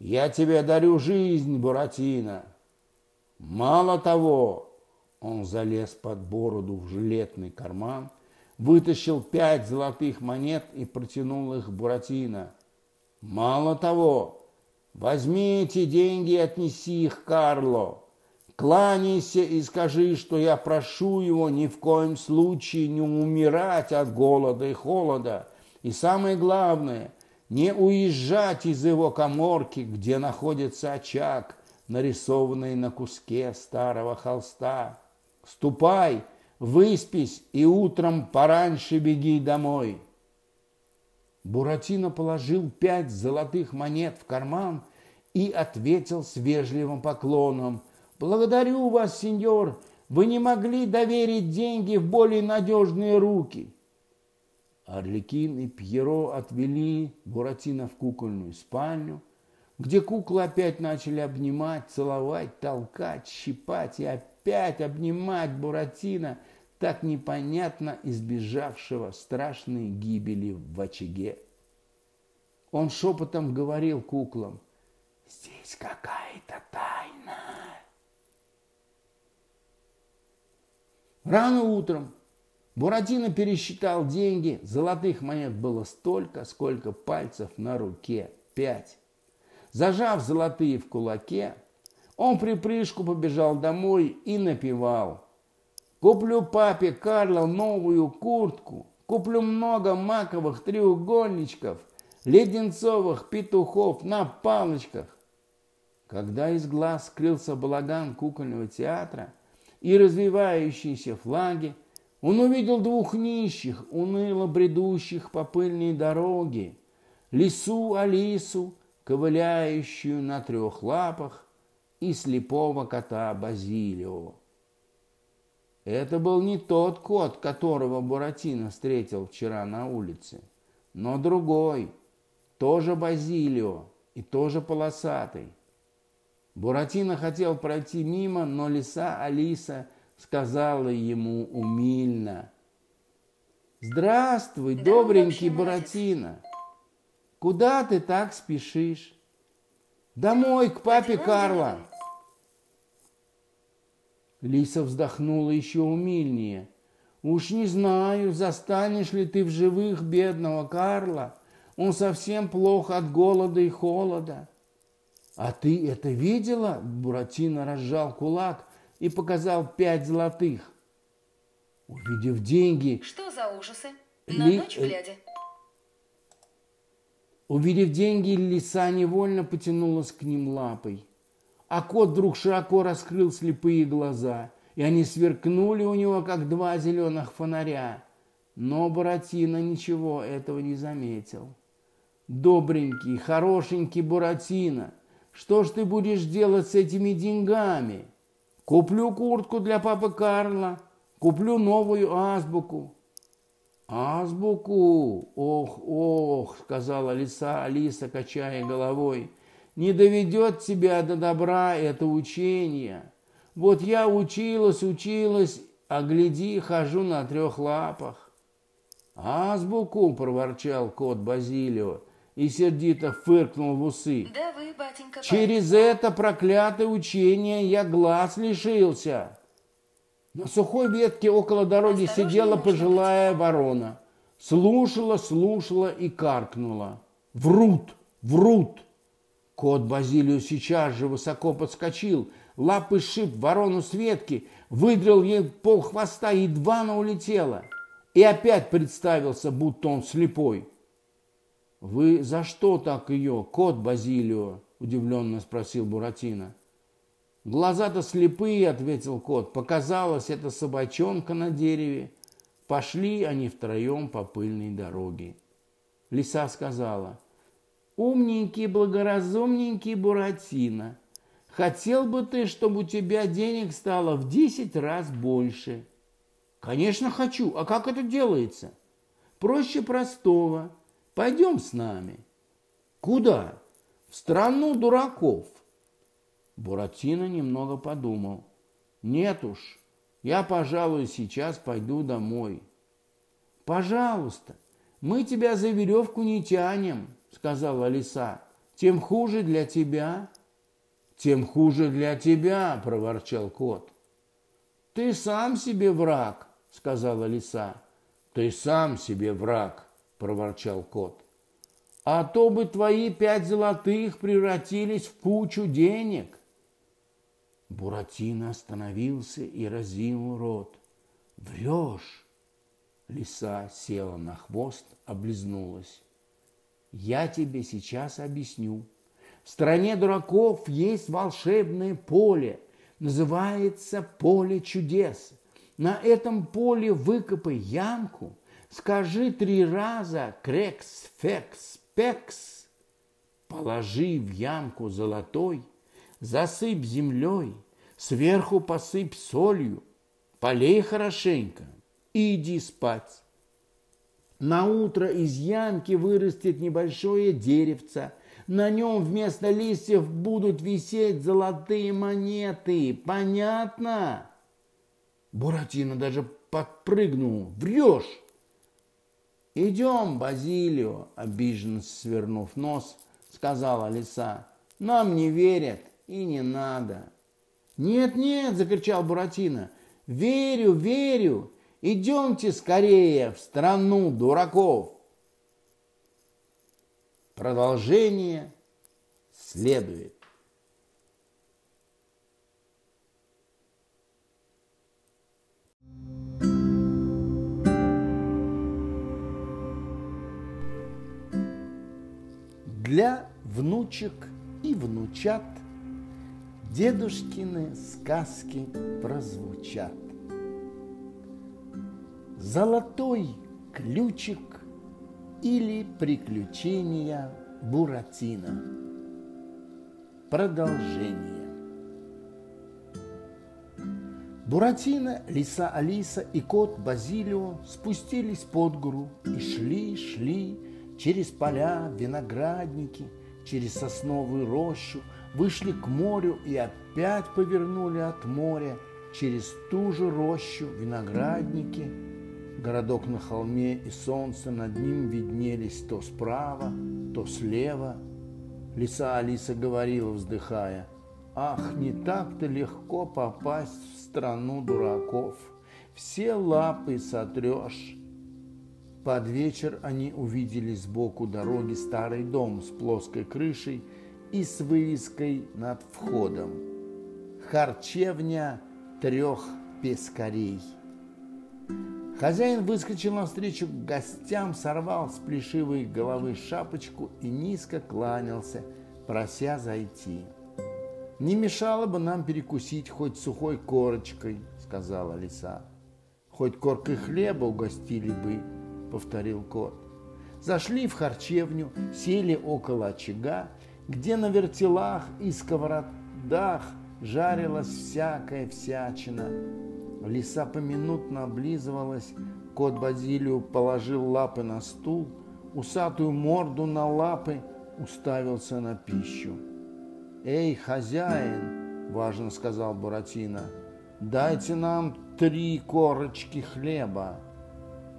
Я тебе дарю жизнь, Буратино. Мало того, он залез под бороду в жилетный карман, вытащил пять золотых монет и протянул их Буратино. Мало того, возьми эти деньги и отнеси их Карло. Кланяйся и скажи, что я прошу его ни в коем случае не умирать от голода и холода. И самое главное, не уезжать из его коморки, где находится очаг, нарисованный на куске старого холста. Ступай, выспись и утром пораньше беги домой. Буратино положил пять золотых монет в карман и ответил с вежливым поклоном. «Благодарю вас, сеньор, вы не могли доверить деньги в более надежные руки». Орликин и Пьеро отвели Буратино в кукольную спальню, где куклы опять начали обнимать, целовать, толкать, щипать и опять опять обнимать Буратино, так непонятно избежавшего страшной гибели в очаге. Он шепотом говорил куклам, «Здесь какая-то тайна». Рано утром Буратино пересчитал деньги. Золотых монет было столько, сколько пальцев на руке. Пять. Зажав золотые в кулаке, он припрыжку побежал домой и напевал. Куплю папе Карло новую куртку, куплю много маковых треугольничков, леденцовых петухов на палочках. Когда из глаз скрылся балаган кукольного театра и развивающиеся флаги, он увидел двух нищих, уныло бредущих по пыльной дороге, лису Алису, ковыляющую на трех лапах, и слепого кота Базилио. Это был не тот кот, которого Буратино встретил вчера на улице, но другой, тоже Базилио и тоже полосатый. Буратино хотел пройти мимо, но лиса Алиса сказала ему умильно. «Здравствуй, добренький Буратино! Куда ты так спешишь?» «Домой, к папе Карла!» Лиса вздохнула еще умильнее. «Уж не знаю, застанешь ли ты в живых бедного Карла. Он совсем плох от голода и холода». «А ты это видела?» Буратино разжал кулак и показал пять золотых. Увидев деньги... Что за ужасы? На Ли... ночь глядя. Увидев деньги, лиса невольно потянулась к ним лапой. А кот вдруг широко раскрыл слепые глаза, и они сверкнули у него, как два зеленых фонаря. Но Буратино ничего этого не заметил. «Добренький, хорошенький Буратино!» Что ж ты будешь делать с этими деньгами? Куплю куртку для папы Карла, куплю новую азбуку. Азбуку? Ох, ох, сказала лиса Алиса, качая головой. Не доведет тебя до добра это учение. Вот я училась, училась, а гляди, хожу на трех лапах. Азбуку, проворчал кот Базилио и сердито фыркнул в усы. Да вы, батенька, Через это проклятое учение я глаз лишился. На сухой ветке около дороги сидела пожилая ворона. Слушала, слушала и каркнула. Врут, врут. Кот Базилио сейчас же высоко подскочил, лапы шип ворону с ветки, выдрал ей пол хвоста, едва она улетела. И опять представился, будто он слепой. «Вы за что так ее, кот Базилио?» – удивленно спросил Буратино. «Глаза-то слепые», – ответил кот. «Показалось, это собачонка на дереве». Пошли они втроем по пыльной дороге. Лиса сказала, «Умненький, благоразумненький Буратино, хотел бы ты, чтобы у тебя денег стало в десять раз больше?» «Конечно хочу. А как это делается?» «Проще простого. Пойдем с нами. Куда? В страну дураков. Буратино немного подумал. Нет уж, я, пожалуй, сейчас пойду домой. Пожалуйста, мы тебя за веревку не тянем, сказала лиса. Тем хуже для тебя. Тем хуже для тебя, проворчал кот. Ты сам себе враг, сказала лиса. Ты сам себе враг, проворчал кот. А то бы твои пять золотых превратились в кучу денег. Буратино остановился и разинул рот. Врешь? Лиса села на хвост, облизнулась. Я тебе сейчас объясню. В стране дураков есть волшебное поле. Называется поле чудес. На этом поле выкопай ямку – Скажи три раза крекс, фекс, пекс. Положи в ямку золотой, засыпь землей, сверху посыпь солью, полей хорошенько и иди спать. На утро из ямки вырастет небольшое деревце. На нем вместо листьев будут висеть золотые монеты. Понятно? Буратино даже подпрыгнул. Врешь! «Идем, Базилио!» – обиженно свернув нос, сказала лиса. «Нам не верят и не надо». «Нет, нет!» – закричал Буратино. «Верю, верю! Идемте скорее в страну дураков!» Продолжение следует. Для внучек и внучат Дедушкины сказки прозвучат. Золотой ключик или приключения Буратино. Продолжение. Буратино, лиса Алиса и кот Базилио спустились под гору и шли, шли через поля, виноградники, через сосновую рощу, вышли к морю и опять повернули от моря через ту же рощу, виноградники. Городок на холме и солнце над ним виднелись то справа, то слева. Лиса Алиса говорила, вздыхая, «Ах, не так-то легко попасть в страну дураков. Все лапы сотрешь, под вечер они увидели сбоку дороги старый дом с плоской крышей и с вывеской над входом. Харчевня трех пескарей. Хозяин выскочил навстречу к гостям, сорвал с плешивой головы шапочку и низко кланялся, прося зайти. «Не мешало бы нам перекусить хоть сухой корочкой», — сказала лиса. «Хоть коркой хлеба угостили бы, повторил кот. Зашли в харчевню, сели около очага, где на вертелах и сковородах жарилась всякая всячина. Лиса поминутно облизывалась, кот Базилио положил лапы на стул, усатую морду на лапы уставился на пищу. «Эй, хозяин!» – важно сказал Буратино. «Дайте нам три корочки хлеба».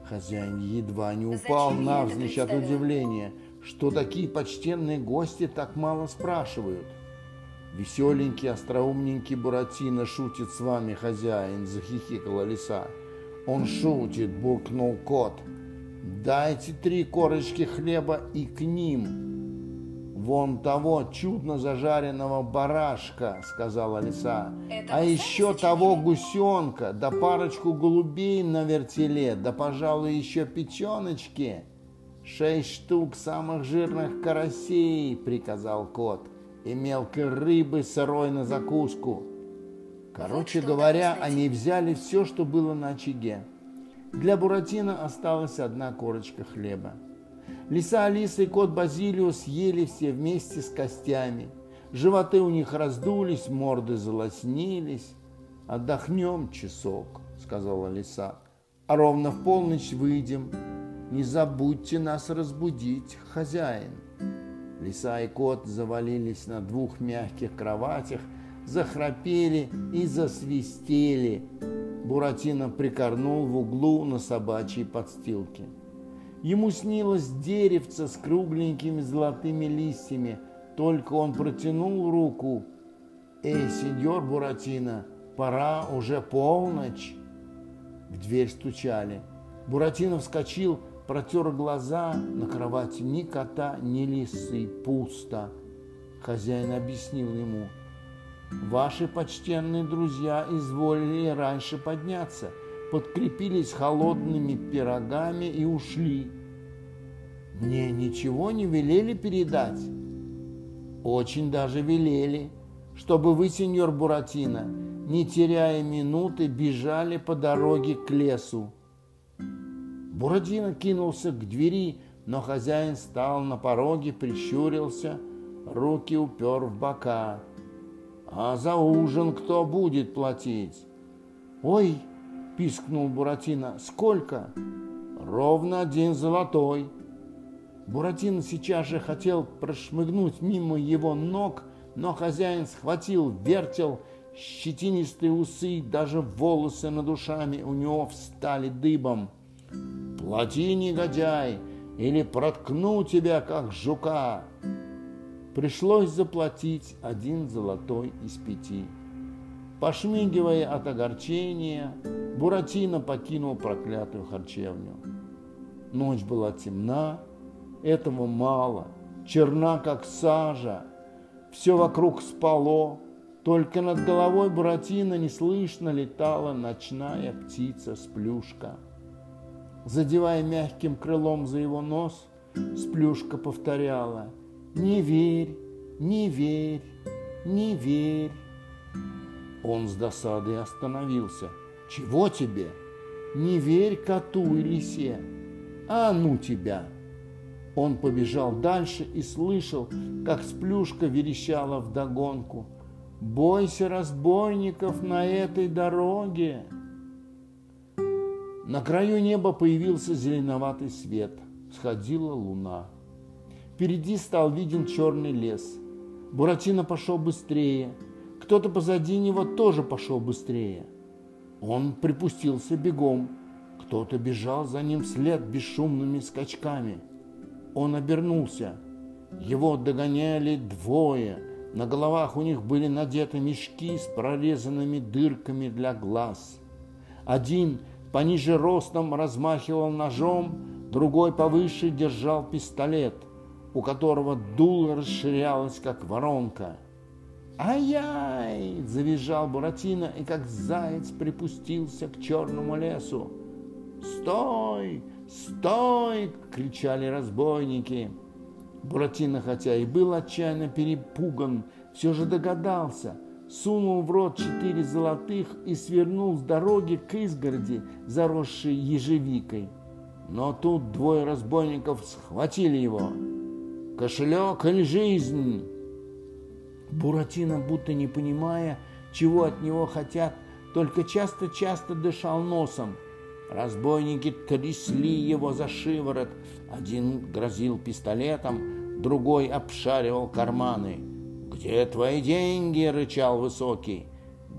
Хозяин едва не упал навзничь от удивления, что такие почтенные гости так мало спрашивают. Веселенький, остроумненький Буратино шутит с вами, хозяин, захихикала лиса. Он шутит, буркнул кот. Дайте три корочки хлеба и к ним. Вон того чудно зажаренного барашка, сказала лиса. Это А еще того гусенка, да парочку голубей на вертеле, да, пожалуй, еще печеночки. Шесть штук самых жирных карасей, приказал кот, и мелкой рыбы сырой на закуску. Короче говоря, они взяли все, что было на очаге. Для Буратино осталась одна корочка хлеба. Лиса Алиса и кот Базилио съели все вместе с костями. Животы у них раздулись, морды залоснились. «Отдохнем часок», — сказала лиса. «А ровно в полночь выйдем. Не забудьте нас разбудить, хозяин». Лиса и кот завалились на двух мягких кроватях, захрапели и засвистели. Буратино прикорнул в углу на собачьей подстилке. Ему снилось деревце с кругленькими золотыми листьями, только он протянул руку. «Эй, сеньор Буратино, пора уже полночь!» В дверь стучали. Буратино вскочил, протер глаза. На кровати ни кота, ни лисы, пусто. Хозяин объяснил ему. Ваши почтенные друзья изволили раньше подняться, подкрепились холодными пирогами и ушли. Мне ничего не велели передать. Очень даже велели, чтобы вы, сеньор Буратино, не теряя минуты, бежали по дороге к лесу. Буратино кинулся к двери, но хозяин стал на пороге, прищурился, руки упер в бока. «А за ужин кто будет платить?» «Ой!» – пискнул Буратино. «Сколько?» «Ровно один золотой». Буратино сейчас же хотел прошмыгнуть мимо его ног, но хозяин схватил вертел щетинистые усы, даже волосы над ушами у него встали дыбом. «Плати, негодяй, или проткну тебя, как жука!» Пришлось заплатить один золотой из пяти. Пошмигивая от огорчения, Буратино покинул проклятую харчевню. Ночь была темна, этого мало, черна, как сажа. Все вокруг спало, только над головой Буратино неслышно летала ночная птица-сплюшка. Задевая мягким крылом за его нос, сплюшка повторяла «Не верь, не верь, не верь». Он с досадой остановился. «Чего тебе? Не верь коту и лисе! А ну тебя!» Он побежал дальше и слышал, как сплюшка верещала вдогонку. «Бойся разбойников на этой дороге!» На краю неба появился зеленоватый свет. Сходила луна. Впереди стал виден черный лес. Буратино пошел быстрее – кто-то позади него тоже пошел быстрее. Он припустился бегом. Кто-то бежал за ним вслед бесшумными скачками. Он обернулся. Его догоняли двое. На головах у них были надеты мешки с прорезанными дырками для глаз. Один пониже ростом размахивал ножом, другой повыше держал пистолет, у которого дуло расширялось, как воронка. «Ай-яй!» – завизжал Буратино и как заяц припустился к черному лесу. «Стой! Стой!» – кричали разбойники. Буратино, хотя и был отчаянно перепуган, все же догадался, сунул в рот четыре золотых и свернул с дороги к изгороди, заросшей ежевикой. Но тут двое разбойников схватили его. «Кошелек или жизнь?» Буратино, будто не понимая, чего от него хотят, только часто-часто дышал носом. Разбойники трясли его за шиворот. Один грозил пистолетом, другой обшаривал карманы. «Где твои деньги?» — рычал высокий.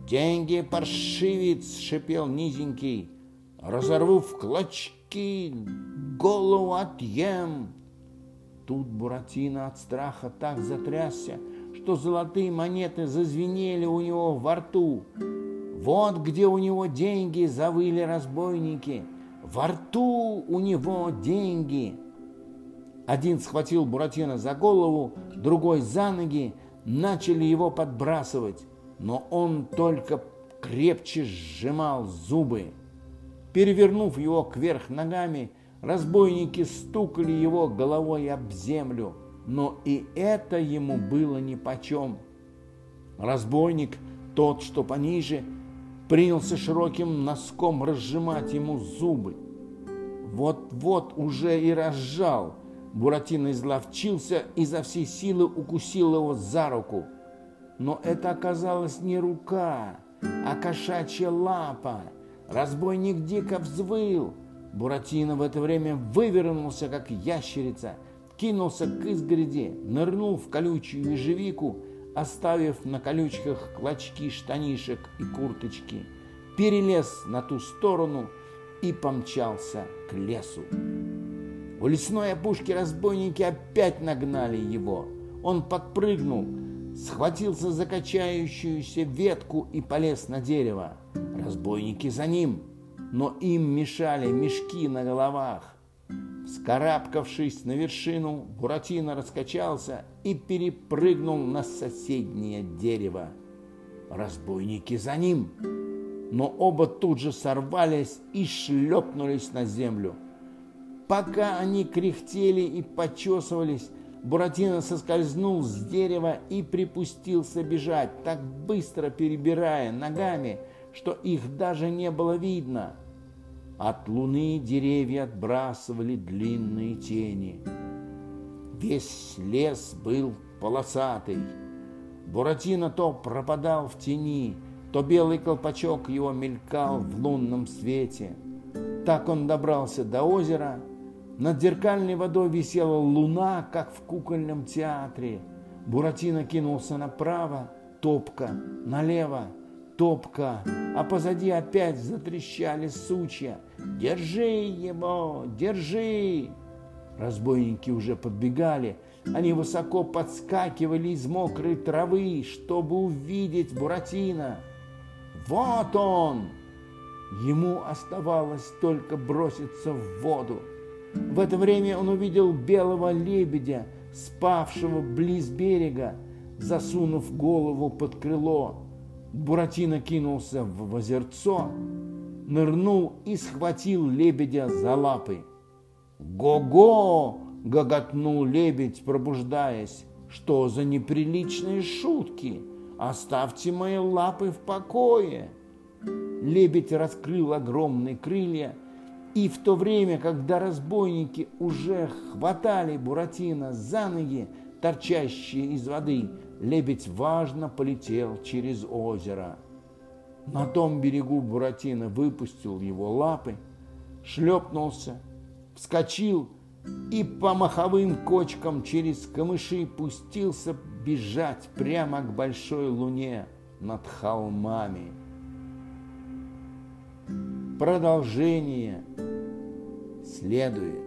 «Деньги, паршивец!» — шипел низенький. «Разорву в клочки, голову отъем!» Тут Буратино от страха так затрясся, что золотые монеты зазвенели у него во рту. Вот где у него деньги, завыли разбойники. Во рту у него деньги. Один схватил Буратино за голову, другой за ноги, начали его подбрасывать, но он только крепче сжимал зубы. Перевернув его кверх ногами, разбойники стукали его головой об землю – но и это ему было нипочем. Разбойник, тот, что пониже, принялся широким носком разжимать ему зубы. Вот-вот уже и разжал. Буратино изловчился и за всей силы укусил его за руку. Но это оказалась не рука, а кошачья лапа. Разбойник дико взвыл. Буратино в это время вывернулся, как ящерица – кинулся к изгороди, нырнул в колючую ежевику, оставив на колючках клочки штанишек и курточки, перелез на ту сторону и помчался к лесу. У лесной опушки разбойники опять нагнали его. Он подпрыгнул, схватился за качающуюся ветку и полез на дерево. Разбойники за ним, но им мешали мешки на головах. Скарабкавшись на вершину, Буратино раскачался и перепрыгнул на соседнее дерево. Разбойники за ним, но оба тут же сорвались и шлепнулись на землю. Пока они кряхтели и почесывались, Буратино соскользнул с дерева и припустился бежать, так быстро перебирая ногами, что их даже не было видно – от луны деревья отбрасывали длинные тени. Весь лес был полосатый. Буратино то пропадал в тени, то белый колпачок его мелькал в лунном свете. Так он добрался до озера. Над зеркальной водой висела луна, как в кукольном театре. Буратино кинулся направо, топка, налево. топка, а позади опять затрещали сучья. «Держи его! Держи!» Разбойники уже подбегали. Они высоко подскакивали из мокрой травы, чтобы увидеть Буратино. «Вот он!» Ему оставалось только броситься в воду. В это время он увидел белого лебедя, спавшего близ берега, засунув голову под крыло. Буратино кинулся в озерцо, нырнул и схватил лебедя за лапы. «Го-го!» — гоготнул лебедь, пробуждаясь. «Что за неприличные шутки? Оставьте мои лапы в покое!» Лебедь раскрыл огромные крылья, и в то время, когда разбойники уже хватали Буратино за ноги, торчащие из воды, лебедь важно полетел через озеро. На том берегу Буратино выпустил его лапы, шлепнулся, вскочил и по маховым кочкам через камыши пустился бежать прямо к большой луне над холмами. Продолжение следует.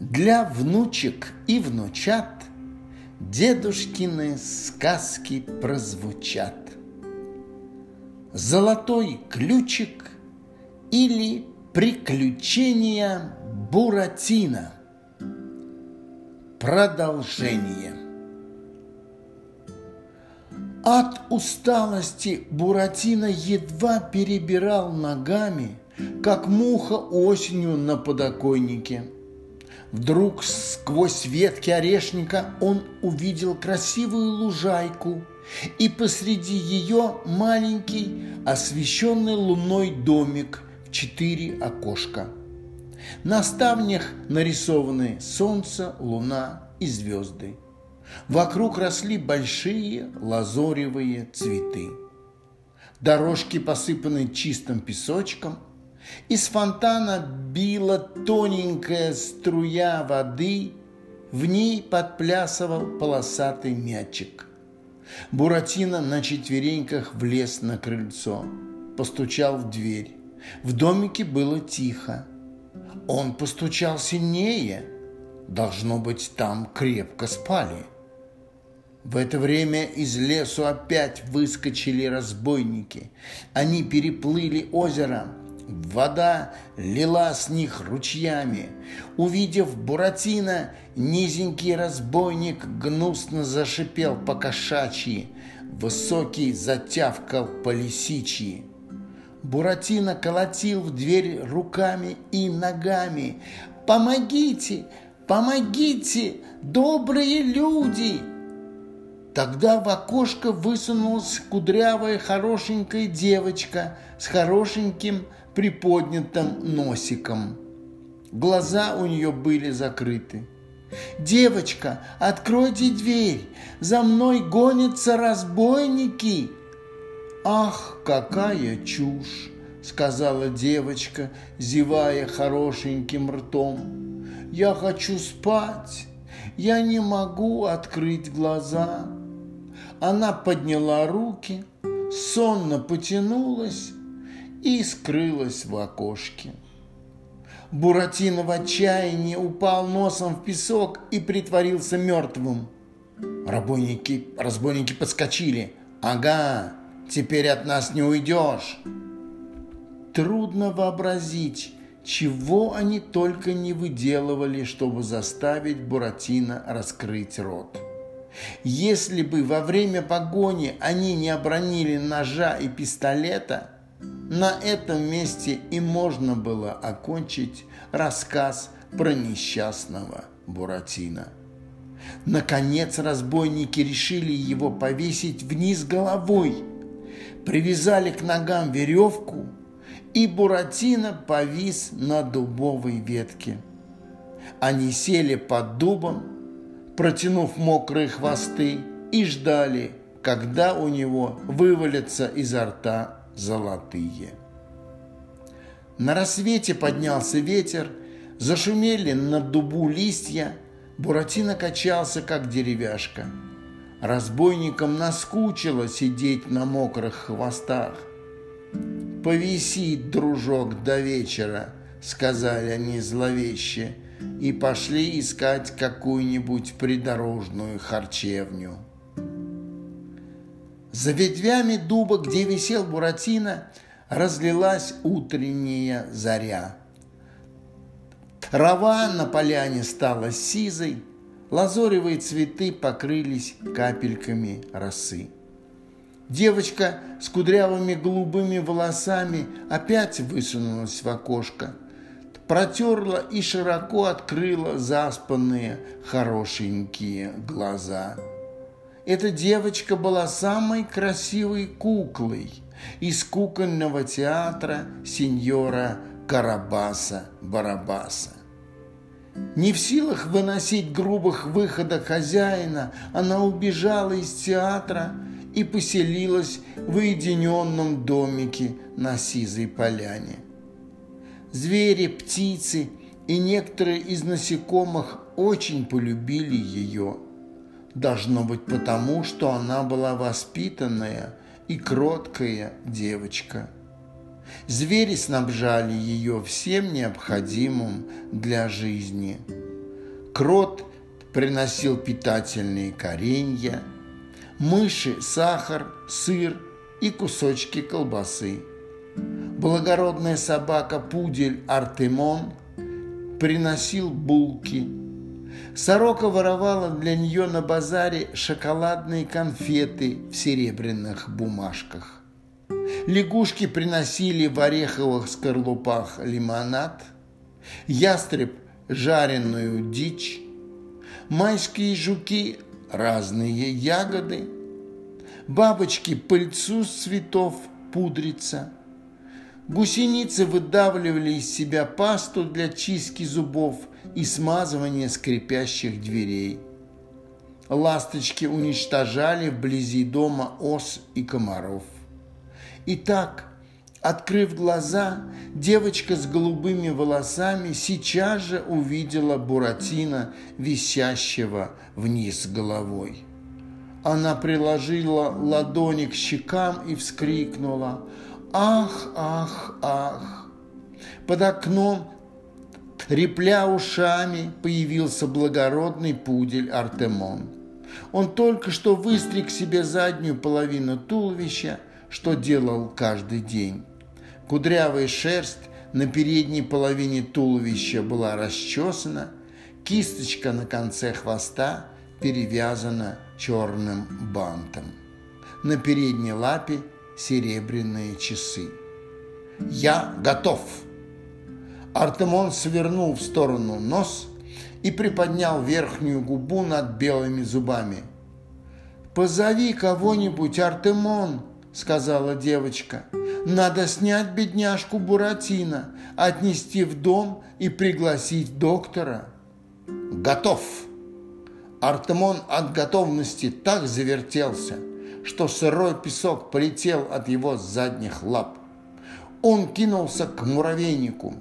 Для внучек и внучат Дедушкины сказки прозвучат. Золотой ключик или приключения Буратино. Продолжение. От усталости Буратино едва перебирал ногами, как муха осенью на подоконнике – Вдруг сквозь ветки орешника он увидел красивую лужайку и посреди ее маленький освещенный луной домик четыре окошка. На ставнях нарисованы солнце, луна и звезды. Вокруг росли большие лазоревые цветы. Дорожки посыпаны чистым песочком – из фонтана била тоненькая струя воды, в ней подплясывал полосатый мячик. Буратино на четвереньках влез на крыльцо, постучал в дверь. В домике было тихо. Он постучал сильнее. Должно быть, там крепко спали. В это время из лесу опять выскочили разбойники. Они переплыли озеро, Вода лила с них ручьями. Увидев Буратино, низенький разбойник гнусно зашипел по кошачьи, высокий затявкал по лисичьи. Буратино колотил в дверь руками и ногами. «Помогите! Помогите! Добрые люди!» Тогда в окошко высунулась кудрявая хорошенькая девочка с хорошеньким приподнятым носиком. Глаза у нее были закрыты. «Девочка, откройте дверь! За мной гонятся разбойники!» «Ах, какая чушь!» — сказала девочка, зевая хорошеньким ртом. «Я хочу спать! Я не могу открыть глаза!» Она подняла руки, сонно потянулась и скрылась в окошке. Буратино в отчаянии упал носом в песок и притворился мертвым. Разбойники, разбойники подскочили. «Ага, теперь от нас не уйдешь!» Трудно вообразить, чего они только не выделывали, чтобы заставить Буратино раскрыть рот. Если бы во время погони они не обронили ножа и пистолета – на этом месте и можно было окончить рассказ про несчастного Буратино. Наконец разбойники решили его повесить вниз головой, привязали к ногам веревку, и Буратино повис на дубовой ветке. Они сели под дубом, протянув мокрые хвосты, и ждали, когда у него вывалятся изо рта золотые. На рассвете поднялся ветер, зашумели на дубу листья, Буратино качался, как деревяшка. Разбойникам наскучило сидеть на мокрых хвостах. «Повиси, дружок, до вечера», — сказали они зловеще, и пошли искать какую-нибудь придорожную харчевню. За ветвями дуба, где висел Буратино, разлилась утренняя заря. Трава на поляне стала сизой, лазоревые цветы покрылись капельками росы. Девочка с кудрявыми голубыми волосами опять высунулась в окошко, протерла и широко открыла заспанные хорошенькие глаза. Эта девочка была самой красивой куклой из кукольного театра сеньора Карабаса-Барабаса. Не в силах выносить грубых выходок хозяина, она убежала из театра и поселилась в уединенном домике на Сизой поляне. Звери, птицы и некоторые из насекомых очень полюбили ее. Должно быть потому, что она была воспитанная и кроткая девочка. Звери снабжали ее всем необходимым для жизни. Крот приносил питательные коренья, мыши – сахар, сыр и кусочки колбасы. Благородная собака-пудель Артемон приносил булки. Сорока воровала для нее на базаре шоколадные конфеты в серебряных бумажках. Лягушки приносили в ореховых скорлупах лимонад, ястреб – жареную дичь, майские жуки – разные ягоды, бабочки – пыльцу с цветов пудрица, гусеницы выдавливали из себя пасту для чистки зубов и смазывания скрипящих дверей. Ласточки уничтожали вблизи дома ос и комаров. Итак, открыв глаза, девочка с голубыми волосами сейчас же увидела Буратино, висящего вниз головой. Она приложила ладони к щекам и вскрикнула «Ах, ах, ах!» Под окном, трепля ушами, появился благородный пудель Артемон. Он только что выстриг себе заднюю половину туловища – что делал каждый день. Кудрявая шерсть на передней половине туловища была расчесана, кисточка на конце хвоста перевязана черным бантом. На передней лапе серебряные часы. «Я готов!» Артемон свернул в сторону нос и приподнял верхнюю губу над белыми зубами. «Позови кого-нибудь, Артемон!» Сказала девочка. Надо снять бедняжку Буратино, отнести в дом и пригласить доктора. Готов. Артемон от готовности так завертелся, что сырой песок полетел от его задних лап. Он кинулся к муравейнику,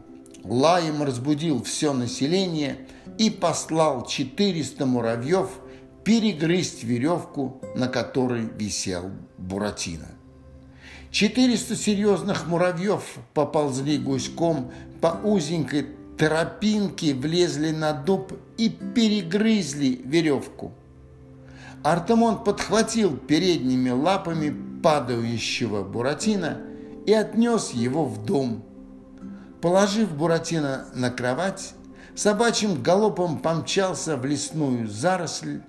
лаем разбудил все население и послал 400 муравьев перегрызть веревку, на которой висел Буратино. Четыреста серьезных муравьев поползли гуськом по узенькой тропинке, влезли на дуб и перегрызли веревку. Артемон подхватил передними лапами падающего Буратино и отнес его в дом. Положив Буратино на кровать, собачьим галопом помчался в лесную заросль,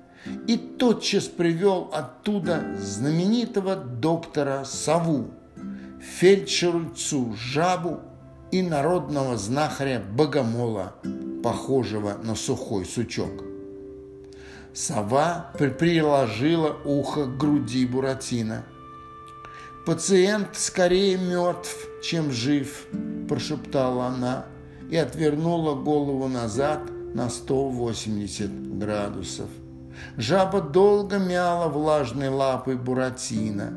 и тотчас привел оттуда знаменитого доктора Саву, фельдшерцу Жабу и народного знахаря Богомола, похожего на сухой сучок. Сова приложила ухо к груди Буратино. «Пациент скорее мертв, чем жив», – прошептала она и отвернула голову назад на 180 градусов – Жаба долго мяла влажной лапой Буратино,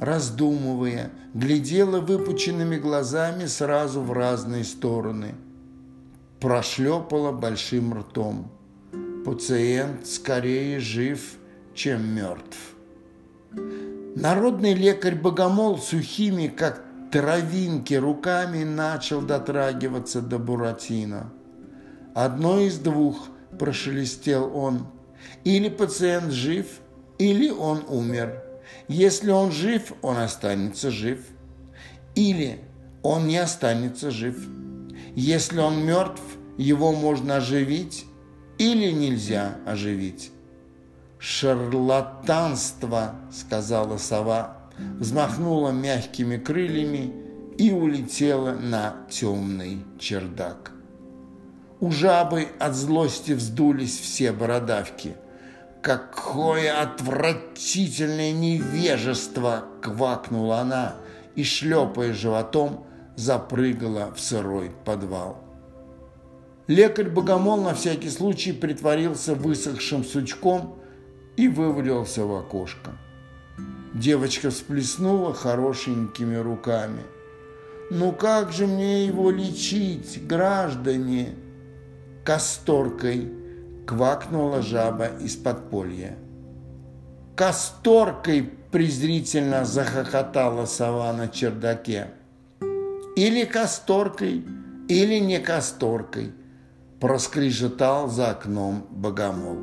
раздумывая, глядела выпученными глазами сразу в разные стороны. Прошлепала большим ртом. Пациент скорее жив, чем мертв. Народный лекарь-богомол сухими, как травинки, руками начал дотрагиваться до Буратино. Одно из двух, прошелестел он, или пациент жив, или он умер. Если он жив, он останется жив. Или он не останется жив. Если он мертв, его можно оживить или нельзя оживить. «Шарлатанство», — сказала сова, взмахнула мягкими крыльями и улетела на темный чердак. У жабы от злости вздулись все бородавки. «Какое отвратительное невежество!» – квакнула она и, шлепая животом, запрыгала в сырой подвал. Лекарь-богомол на всякий случай притворился высохшим сучком и вывалился в окошко. Девочка всплеснула хорошенькими руками. «Ну как же мне его лечить, граждане?» Касторкой квакнула жаба из подполья. Касторкой презрительно захохотала сова на чердаке. Или касторкой, или не касторкой, проскрежетал за окном богомол.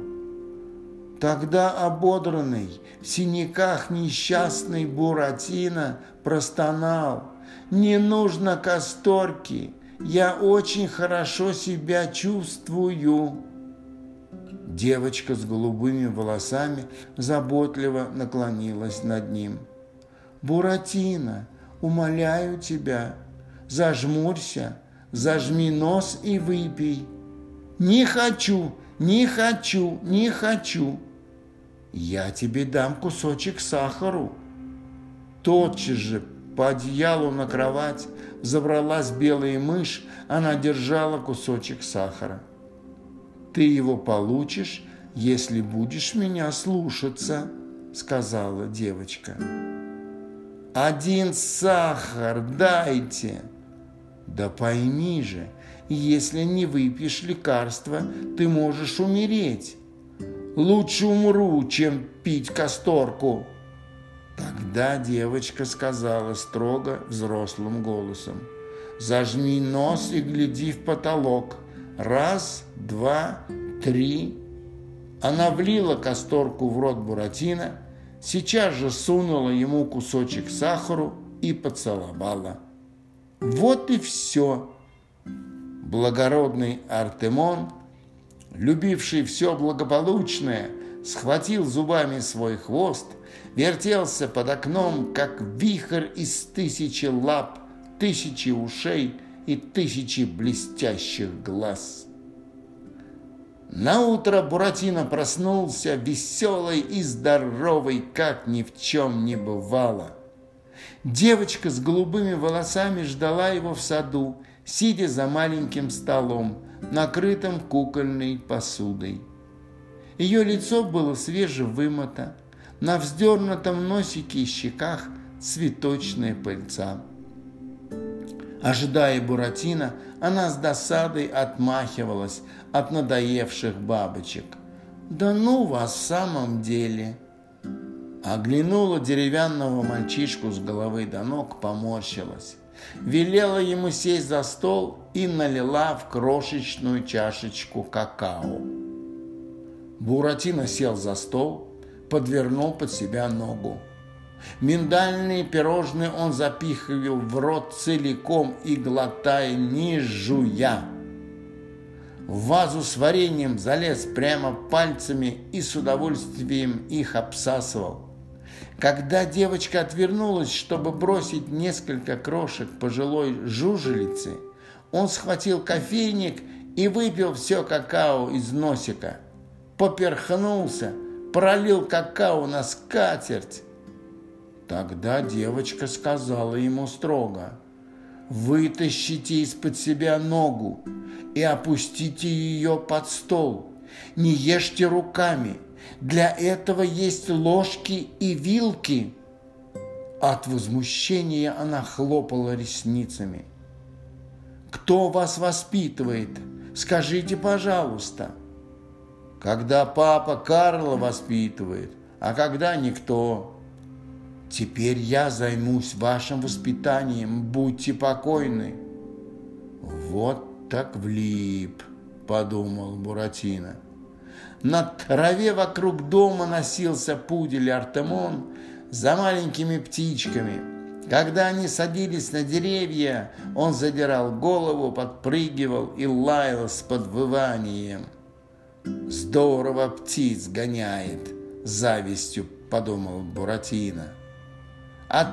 Тогда ободранный, в синяках несчастный Буратино простонал. «Не нужно касторки, я очень хорошо себя чувствую». Девочка с голубыми волосами заботливо наклонилась над ним. «Буратино, умоляю тебя, зажмурься, зажми нос и выпей». «Не хочу, не хочу, не хочу!» «Я тебе дам кусочек сахару». Тотчас же по одеялу на кровать забралась белая мышь, она держала кусочек сахара. «Ты его получишь, если будешь меня слушаться», — сказала девочка. «Один сахар дайте!» «Да пойми же, если не выпьешь лекарства, ты можешь умереть. Лучше умру, чем пить касторку». Тогда девочка сказала строго взрослым голосом, «Зажми нос и гляди в потолок. Раз, два, три». Она влила касторку в рот Буратино, сейчас же сунула ему кусочек сахару и поцеловала. Вот и все. Благородный Артемон, любивший все благополучное, схватил зубами свой хвост, вертелся под окном, как вихрь из тысячи лап, тысячи ушей и тысячи блестящих глаз. На утро Буратино проснулся веселый и здоровый, как ни в чем не бывало. Девочка с голубыми волосами ждала его в саду, сидя за маленьким столом, накрытым кукольной посудой. Ее лицо было свежевымыто, на вздернутом носике и щеках цветочная пыльца. Ожидая Буратино, она с досадой отмахивалась от надоевших бабочек. «Да ну вас в самом деле!» Оглянула деревянного мальчишку с головы до ног, поморщилась. Велела ему сесть за стол и налила в крошечную чашечку какао. Буратино сел за стол, подвернул под себя ногу. Миндальные пирожные он запихивал в рот целиком и глотая, не жуя. В вазу с вареньем залез прямо пальцами и с удовольствием их обсасывал. Когда девочка отвернулась, чтобы бросить несколько крошек пожилой жужелицы, он схватил кофейник и выпил все какао из носика. Поперхнулся, пролил какао на скатерть. Тогда девочка сказала ему строго, «Вытащите из-под себя ногу и опустите ее под стол. Не ешьте руками, Для этого есть ложки и вилки. От возмущения она хлопала ресницами. Кто вас воспитывает? Скажите, пожалуйста. Когда папа Карла воспитывает, а когда никто. Теперь я займусь вашим воспитанием, будьте покойны. Вот так влип, подумал Буратино. На траве вокруг дома носился пудель Артемон за маленькими птичками. Когда они садились на деревья, он задирал голову, подпрыгивал и лаял с подвыванием. «Здорово птиц гоняет!» – завистью подумал Буратино. От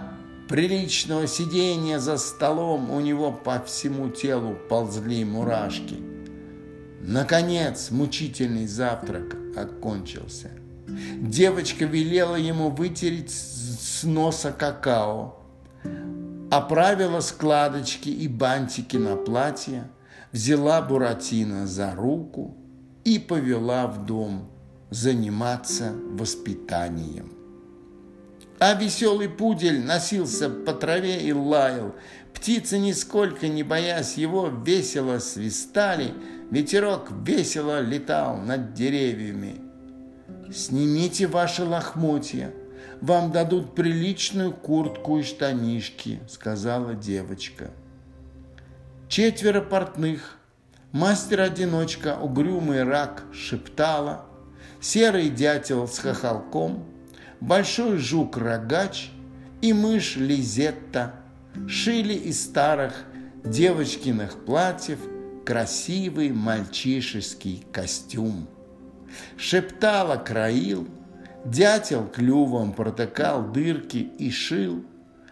приличного сидения за столом у него по всему телу ползли мурашки – Наконец мучительный завтрак окончился. Девочка велела ему вытереть с носа какао, оправила складочки и бантики на платье, взяла Буратино за руку и повела в дом заниматься воспитанием. А веселый пудель носился по траве и лаял. Птицы, нисколько не боясь его, весело свистали – Ветерок весело летал над деревьями. «Снимите ваши лохмотья, вам дадут приличную куртку и штанишки», — сказала девочка. Четверо портных, мастер-одиночка, угрюмый рак шептала, серый дятел с хохолком, большой жук-рогач и мышь Лизетта шили из старых девочкиных платьев красивый мальчишеский костюм. Шептала краил, дятел клювом протыкал дырки и шил,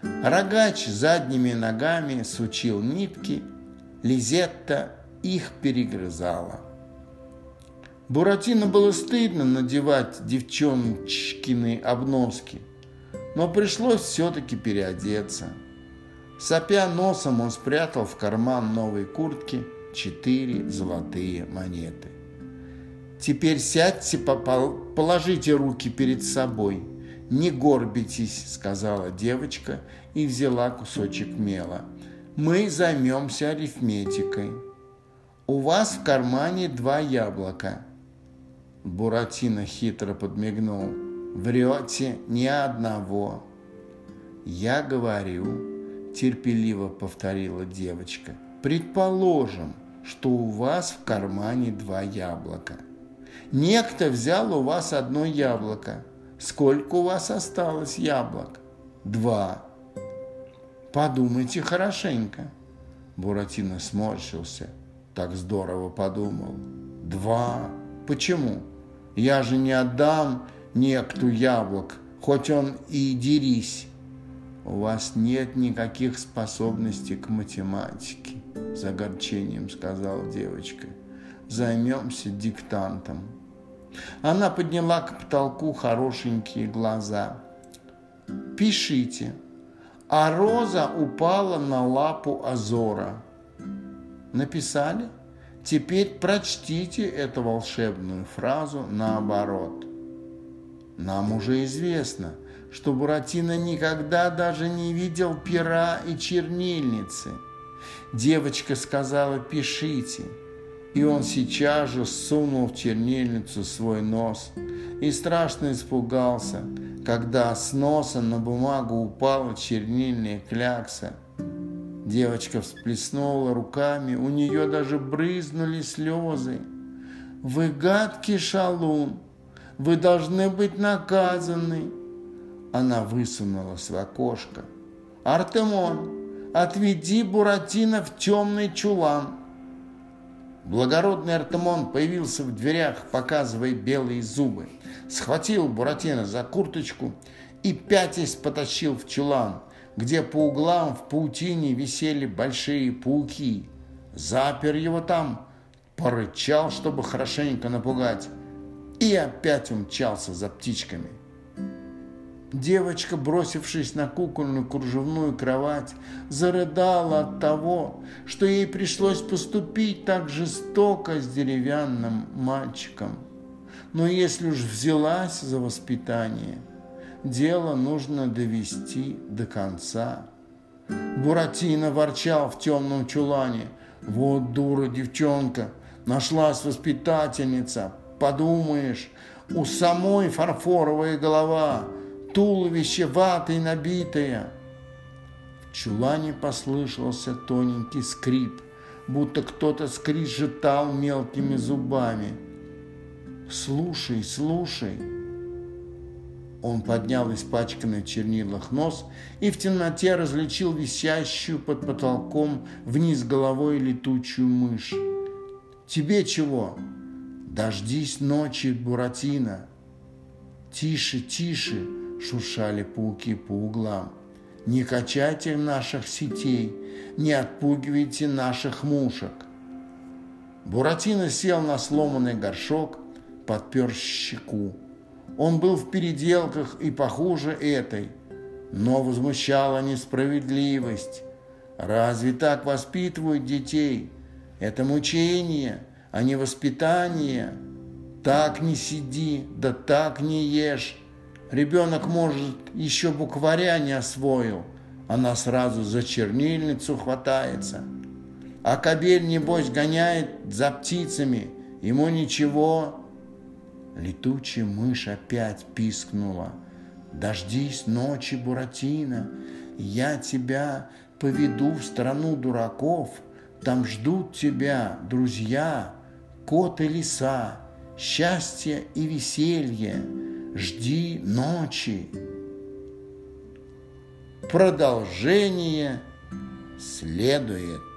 рогач задними ногами сучил нитки, Лизетта их перегрызала. Буратино было стыдно надевать девчоночкины обноски, но пришлось все-таки переодеться. Сопя носом, он спрятал в карман новой куртки – четыре золотые монеты. Теперь сядьте, положите руки перед собой. Не горбитесь, сказала девочка и взяла кусочек мела. Мы займемся арифметикой. У вас в кармане два яблока. Буратино хитро подмигнул. Врете ни одного. Я говорю, терпеливо повторила девочка – Предположим, что у вас в кармане два яблока. Некто взял у вас одно яблоко. Сколько у вас осталось яблок? Два. Подумайте хорошенько. Буратино сморщился. Так здорово подумал. Два. Почему? Я же не отдам некту яблок, хоть он и дерись. У вас нет никаких способностей к математике с огорчением сказала девочка. Займемся диктантом. Она подняла к потолку хорошенькие глаза. Пишите. А роза упала на лапу Азора. Написали? Теперь прочтите эту волшебную фразу наоборот. Нам уже известно, что Буратино никогда даже не видел пера и чернильницы – Девочка сказала «пишите». И он сейчас же сунул в чернильницу свой нос и страшно испугался, когда с носа на бумагу упала чернильная клякса. Девочка всплеснула руками, у нее даже брызнули слезы. «Вы гадкий шалун, вы должны быть наказаны!» Она высунулась в окошко. «Артемон, отведи Буратино в темный чулан. Благородный Артемон появился в дверях, показывая белые зубы. Схватил Буратино за курточку и пятясь потащил в чулан, где по углам в паутине висели большие пауки. Запер его там, порычал, чтобы хорошенько напугать, и опять умчался за птичками. Девочка, бросившись на кукольную кружевную кровать, зарыдала от того, что ей пришлось поступить так жестоко с деревянным мальчиком. Но если уж взялась за воспитание, дело нужно довести до конца. Буратино ворчал в темном чулане. Вот дура девчонка, нашлась воспитательница. Подумаешь, у самой фарфоровая голова, туловище ватой набитое. В чулане послышался тоненький скрип, будто кто-то скрежетал мелкими зубами. «Слушай, слушай!» Он поднял испачканный в чернилах нос и в темноте различил висящую под потолком вниз головой летучую мышь. «Тебе чего?» «Дождись ночи, Буратино!» «Тише, тише!» – шуршали пауки по углам. «Не качайте наших сетей, не отпугивайте наших мушек!» Буратино сел на сломанный горшок, подпер щеку. Он был в переделках и похуже этой, но возмущала несправедливость. Разве так воспитывают детей? Это мучение, а не воспитание. Так не сиди, да так не ешь. Ребенок, может, еще букваря не освоил, она сразу за чернильницу хватается. А кобель, небось, гоняет за птицами, ему ничего, Летучая мышь опять пискнула. «Дождись ночи, Буратино, я тебя поведу в страну дураков, там ждут тебя друзья, кот и лиса, счастье и веселье, жди ночи». Продолжение следует.